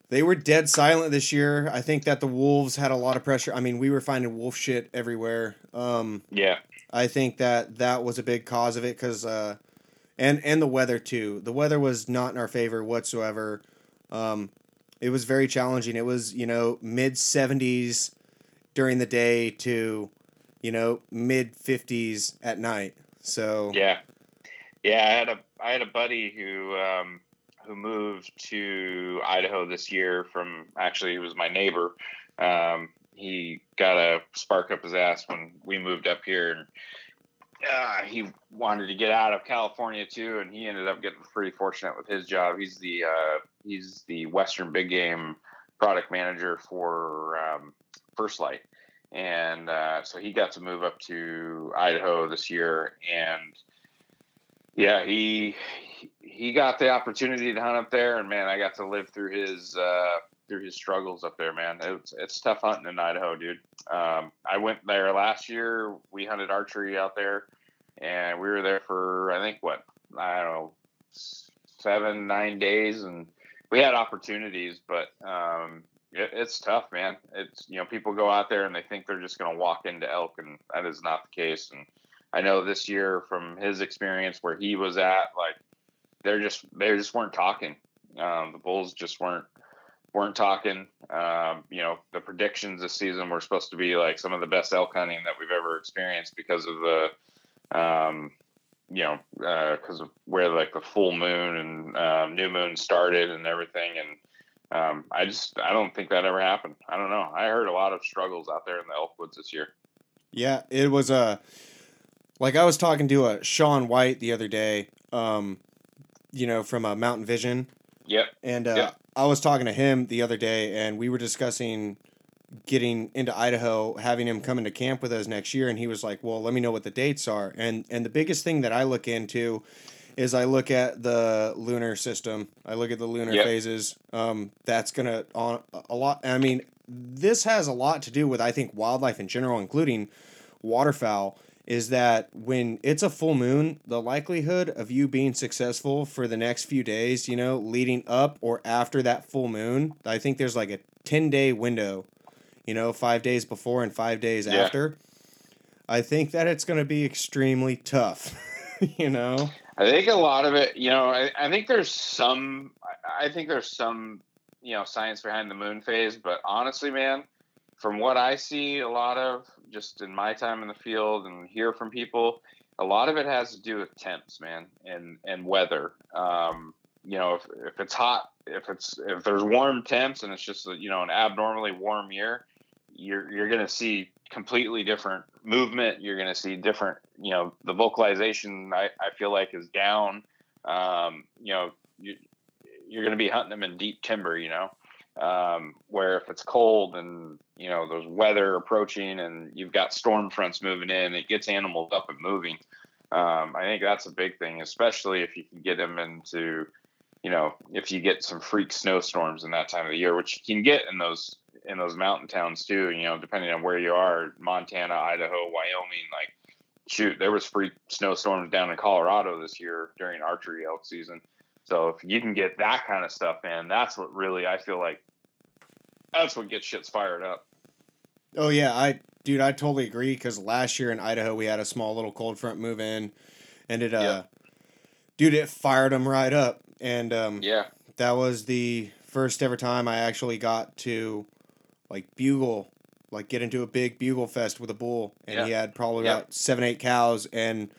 They were dead silent this year. I think that the Wolves had a lot of pressure. I mean, we were finding wolf shit everywhere. Um, yeah. I think that that was a big cause of it because, uh, and and the weather too. The weather was not in our favor whatsoever. Um, it was very challenging. It was you know mid seventies during the day to, you know mid fifties at night. So yeah, yeah. I had a I had a buddy who um, who moved to Idaho this year from actually he was my neighbor. Um, he got a spark up his ass when we moved up here and uh, he wanted to get out of California too, and he ended up getting pretty fortunate with his job. He's the uh, he's the Western Big Game product manager for um, First Lite, and uh, so he got to move up to Idaho this year, and yeah, he he got the opportunity to hunt up there, and man, I got to live through his uh, through his struggles up there, man. It's it's tough hunting in Idaho, dude. Um, I went there last year. We hunted archery out there, and we were there for I think what I don't know seven nine days, and we had opportunities, but um, it, it's tough, man. It's you know people go out there and they think they're just going to walk into elk, and that is not the case. And I know this year from his experience where he was at, like they're just they just weren't talking. Um, the bulls just weren't weren't talking. Um, you know, the predictions this season were supposed to be like some of the best elk hunting that we've ever experienced because of the, um, you know, because uh, of where like the full moon and uh, new moon started and everything. And um, I just I don't think that ever happened. I don't know. I heard a lot of struggles out there in the elk woods this year. Yeah, it was a. Like I was talking to a uh, Sean White the other day, um, you know, from a uh, Mountain Vision. Yep. And uh, yep. I was talking to him the other day, and we were discussing getting into Idaho, having him come into camp with us next year, and he was like, "Well, let me know what the dates are." And and the biggest thing that I look into is I look at the lunar system. I look at the lunar yep. phases. Um, that's gonna on a lot. I mean, this has a lot to do with I think wildlife in general, including waterfowl is that when it's a full moon, the likelihood of you being successful for the next few days, you know, leading up or after that full moon, I think there's like a 10 day window, you know, five days before and five days yeah. after. I think that it's going to be extremely tough, you know? I think a lot of it, you know, I, I think there's some, I think there's some, you know, science behind the moon phase, but honestly, man, from what I see, a lot of just in my time in the field and hear from people, a lot of it has to do with temps, man, and and weather. Um, you know, if, if it's hot, if it's if there's warm temps and it's just you know an abnormally warm year, you're you're going to see completely different movement. You're going to see different, you know, the vocalization. I, I feel like is down. Um, you know, you, you're going to be hunting them in deep timber. You know, um, where if it's cold and you know there's weather approaching and you've got storm fronts moving in, it gets animals up and moving. Um, I think that's a big thing, especially if you can get them into, you know, if you get some freak snowstorms in that time of the year, which you can get in those in those mountain towns too. You know, depending on where you are, Montana, Idaho, Wyoming, like shoot, there was freak snowstorms down in Colorado this year during archery elk season. So if you can get that kind of stuff in, that's what really I feel like that's what gets shits fired up. Oh yeah, I dude, I totally agree because last year in Idaho we had a small little cold front move in, and it uh, yep. dude, it fired them right up, and um, yeah, that was the first ever time I actually got to like bugle, like get into a big bugle fest with a bull, and yeah. he had probably yep. about seven eight cows, and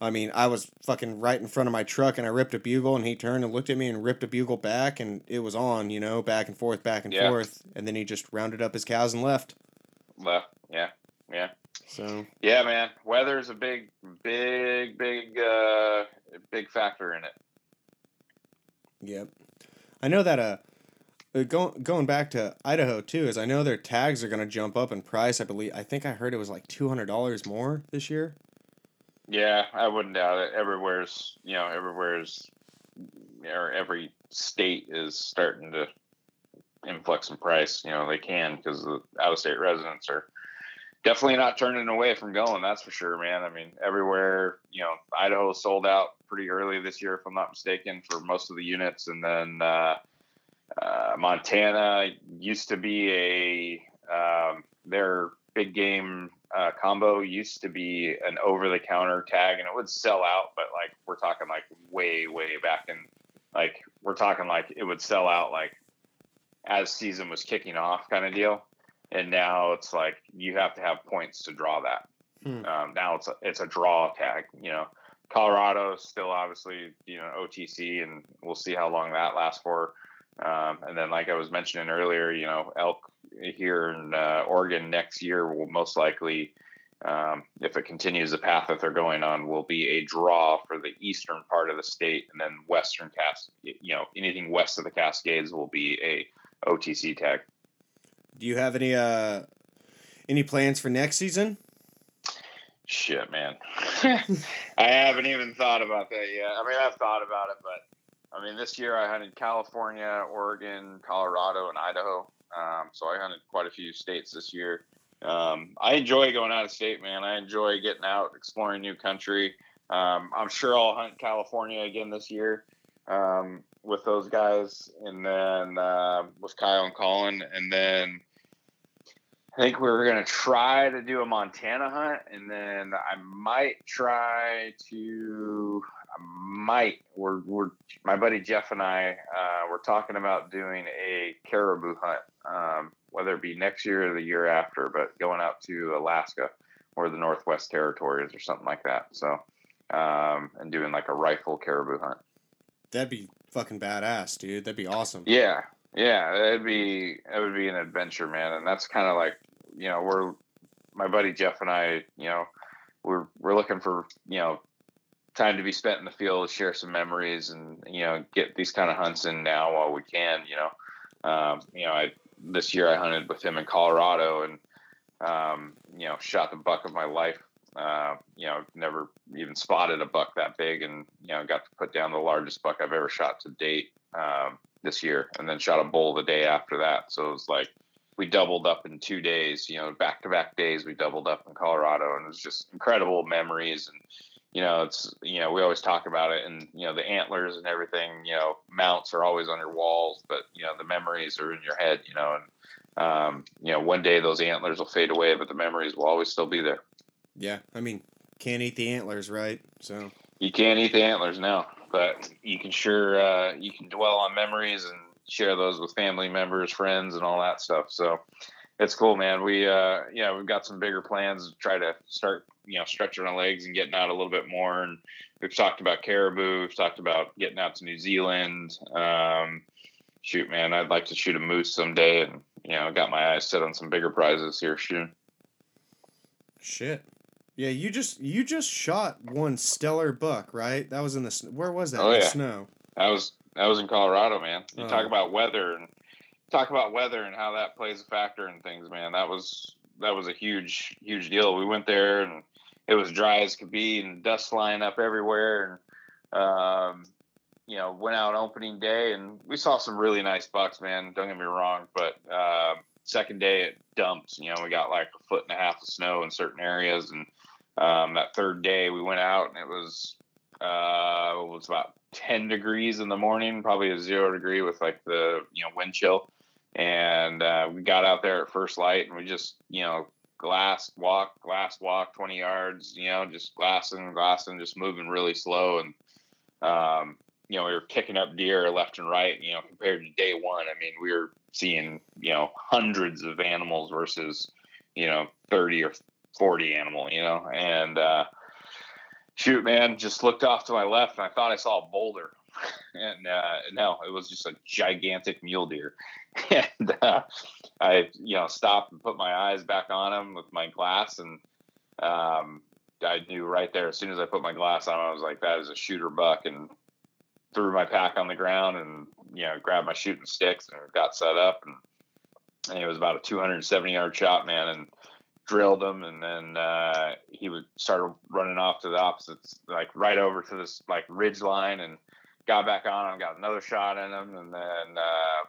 I mean, I was fucking right in front of my truck and I ripped a bugle and he turned and looked at me and ripped a bugle back and it was on, you know, back and forth, back and yeah. forth. And then he just rounded up his cows and left. Left. Yeah. Yeah. So. Yeah, man. weather is a big, big, big, uh, big factor in it. Yep. I know that, uh going going back to Idaho too is I know their tags are going to jump up in price. I believe I think I heard it was like two hundred dollars more this year. Yeah, I wouldn't doubt it. Everywhere's, you know, everywhere's, or every state is starting to influx in price. You know, they can because the out of state residents are definitely not turning away from going. That's for sure, man. I mean, everywhere, you know, Idaho sold out pretty early this year, if I'm not mistaken, for most of the units. And then, uh, uh, Montana used to be a um, their big game uh, combo used to be an over the counter tag, and it would sell out. But like we're talking like way way back in like we're talking like it would sell out like as season was kicking off kind of deal. And now it's like you have to have points to draw that. Hmm. Um, now it's a, it's a draw tag. You know, Colorado still obviously you know OTC, and we'll see how long that lasts for. Um, and then, like I was mentioning earlier, you know, elk here in uh, Oregon next year will most likely, um, if it continues the path that they're going on, will be a draw for the eastern part of the state, and then western cast, you know, anything west of the Cascades will be a OTC tag. Do you have any uh any plans for next season? Shit, man. I haven't even thought about that yet. I mean, I've thought about it, but I mean, this year I hunted California, Oregon, Colorado, and Idaho. Um, so I hunted quite a few states this year. Um, I enjoy going out of state, man. I enjoy getting out, exploring new country. Um, I'm sure I'll hunt California again this year. Um, with those guys, and then uh, with Kyle and Colin, and then I think we are gonna try to do a Montana hunt, and then I might try to. Might. We're we're my buddy Jeff and I. Uh, we're talking about doing a caribou hunt, um, whether it be next year or the year after, but going out to Alaska or the Northwest Territories or something like that. So, um, and doing like a rifle caribou hunt. That'd be fucking badass, dude. That'd be awesome. Yeah, yeah, it'd be it would be an adventure, man. And that's kind of like you know we're my buddy Jeff and I, you know, we're we're looking for you know time to be spent in the field, share some memories, and you know get these kind of hunts in now while we can. You know, um, you know, I this year I hunted with him in Colorado and um, you know shot the buck of my life uh, you know, never even spotted a buck that big, and you know, got to put down the largest buck I've ever shot to date um, this year, and then shot a bull the day after that. So it was like we doubled up in two days. You know, back to back days we doubled up in Colorado, and it was just incredible memories. And you know, it's you know, we always talk about it, and you know, the antlers and everything. You know, mounts are always on your walls, but you know, the memories are in your head. You know, and um, you know, one day those antlers will fade away, but the memories will always still be there. Yeah, I mean, can't eat the antlers, right? So you can't eat the antlers now, but you can sure uh, you can dwell on memories and share those with family members, friends, and all that stuff. So it's cool, man. We uh, yeah, we've got some bigger plans to try to start you know stretching our legs and getting out a little bit more. And we've talked about caribou. We've talked about getting out to New Zealand. Um, shoot, man, I'd like to shoot a moose someday, and you know, got my eyes set on some bigger prizes here soon. Shit, yeah, you just you just shot one stellar buck, right? That was in the where was that? Oh, in yeah. snow. That was that was in Colorado, man. You oh. talk about weather and talk about weather and how that plays a factor in things, man. That was that was a huge huge deal. We went there and it was dry as could be and dust flying up everywhere and um, you know went out opening day and we saw some really nice bucks, man. Don't get me wrong, but uh, second day it dumped. You know we got like a foot and a half of snow in certain areas and um, that third day, we went out and it was uh, it was about 10 degrees in the morning, probably a zero degree with like the you know wind chill. And uh, we got out there at first light and we just you know glass walk, glass walk, 20 yards, you know, just glassing, glassing, just moving really slow. And um, you know, we were kicking up deer left and right. You know, compared to day one, I mean, we were seeing you know hundreds of animals versus you know 30 or 40 animal, you know, and uh, shoot, man, just looked off to my left and I thought I saw a boulder. and uh, no, it was just a gigantic mule deer. and uh, I, you know, stopped and put my eyes back on him with my glass. And um, I knew right there, as soon as I put my glass on, I was like, that is a shooter buck. And threw my pack on the ground and, you know, grabbed my shooting sticks and got set up. And, and it was about a 270 yard shot, man. And drilled him, and then uh, he would start running off to the opposite, like right over to this like ridge line, and got back on him, got another shot in him, and then uh,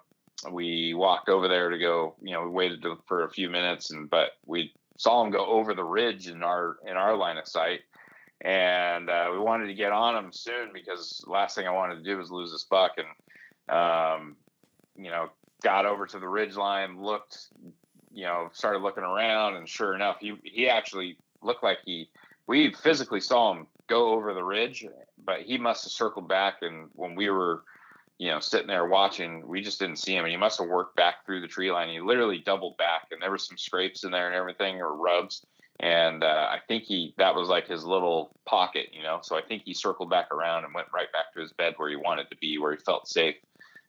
we walked over there to go. You know, we waited to, for a few minutes, and but we saw him go over the ridge in our in our line of sight. And uh, we wanted to get on him soon because last thing I wanted to do was lose this buck. And um, you know, got over to the ridge line, looked, you know, started looking around, and sure enough, he he actually looked like he. We physically saw him go over the ridge, but he must have circled back, and when we were you know, sitting there watching, we just didn't see him, and he must have worked back through the tree line. He literally doubled back, and there were some scrapes in there and everything, or rubs. And uh, I think he that was like his little pocket, you know. So I think he circled back around and went right back to his bed where he wanted to be, where he felt safe.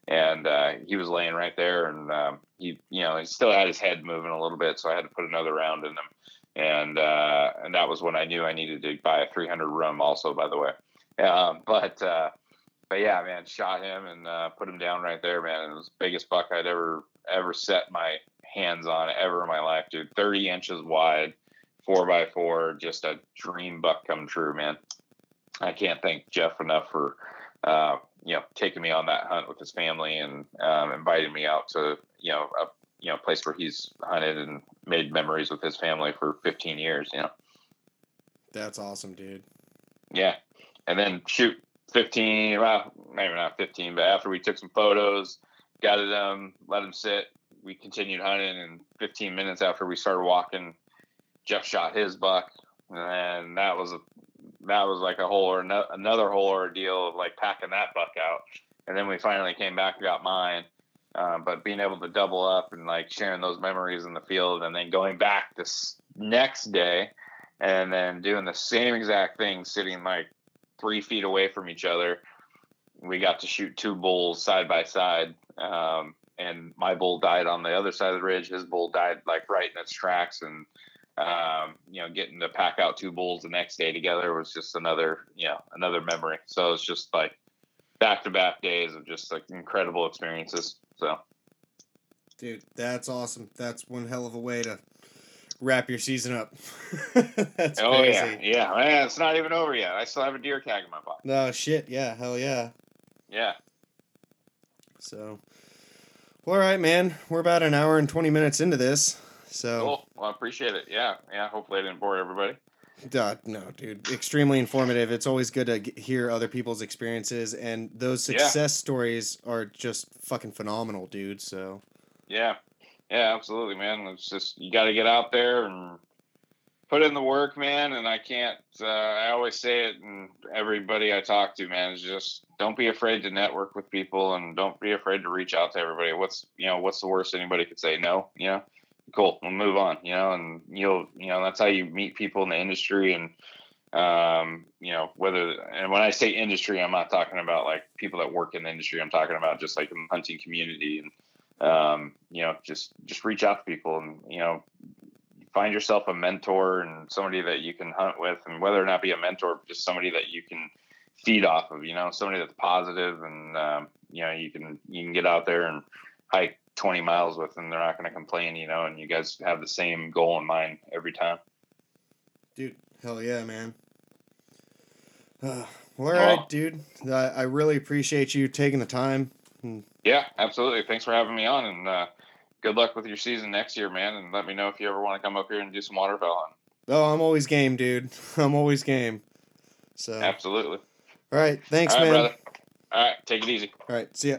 And uh, he was laying right there, and um, he, you know, he still had his head moving a little bit, so I had to put another round in him. And uh, and that was when I knew I needed to buy a 300 rum, also, by the way. Um, but uh, but yeah, man, shot him and uh, put him down right there, man. It was the biggest buck I'd ever ever set my hands on ever in my life, dude. Thirty inches wide, four by four, just a dream buck come true, man. I can't thank Jeff enough for uh, you know taking me on that hunt with his family and um, inviting me out to you know a you know place where he's hunted and made memories with his family for 15 years. You know. That's awesome, dude. Yeah, and then shoot, 15, well, maybe not 15, but after we took some photos, got it, um, let him sit, we continued hunting. And 15 minutes after we started walking, Jeff shot his buck. And that was a, that was like a whole or no, another whole ordeal of like packing that buck out. And then we finally came back and got mine. Um, but being able to double up and like sharing those memories in the field and then going back this next day and then doing the same exact thing, sitting like three feet away from each other. We got to shoot two bulls side by side. Um, and my bull died on the other side of the ridge. His bull died like right in its tracks. And, um, you know, getting to pack out two bulls the next day together was just another, you know, another memory. So it's just like back to back days of just like incredible experiences. So, dude, that's awesome. That's one hell of a way to wrap your season up. That's oh crazy. yeah, yeah. Man, it's not even over yet. I still have a deer tag in my pocket. No shit. Yeah. Hell yeah. Yeah. So, well, all right, man. We're about an hour and twenty minutes into this. So. Cool. Well, I appreciate it. Yeah. Yeah. Hopefully, I didn't bore everybody. Uh, no, dude. Extremely informative. It's always good to hear other people's experiences, and those success yeah. stories are just fucking phenomenal, dude. So. Yeah, yeah, absolutely, man. It's just you got to get out there and put in the work, man. And I can't. Uh, I always say it, and everybody I talk to, man, is just don't be afraid to network with people, and don't be afraid to reach out to everybody. What's you know what's the worst anybody could say? No, you know. Cool, we'll move on. You know, and you'll you know that's how you meet people in the industry and um, you know, whether, and when I say industry, I'm not talking about like people that work in the industry. I'm talking about just like the hunting community and um, you know, just just reach out to people and you know, find yourself a mentor and somebody that you can hunt with, and whether or not be a mentor, just somebody that you can feed off of. You know, somebody that's positive and um, you know you can you can get out there and hike 20 miles with, and they're not going to complain. You know, and you guys have the same goal in mind every time. Dude, hell yeah, man. Uh, well, all right, dude. I, I really appreciate you taking the time. And yeah, absolutely. Thanks for having me on, and uh, good luck with your season next year, man. And let me know if you ever want to come up here and do some waterfowl hunting. Oh, I'm always game, dude. I'm always game. So absolutely. All right, thanks, All right, man. Brother. All right, take it easy. All right, see ya.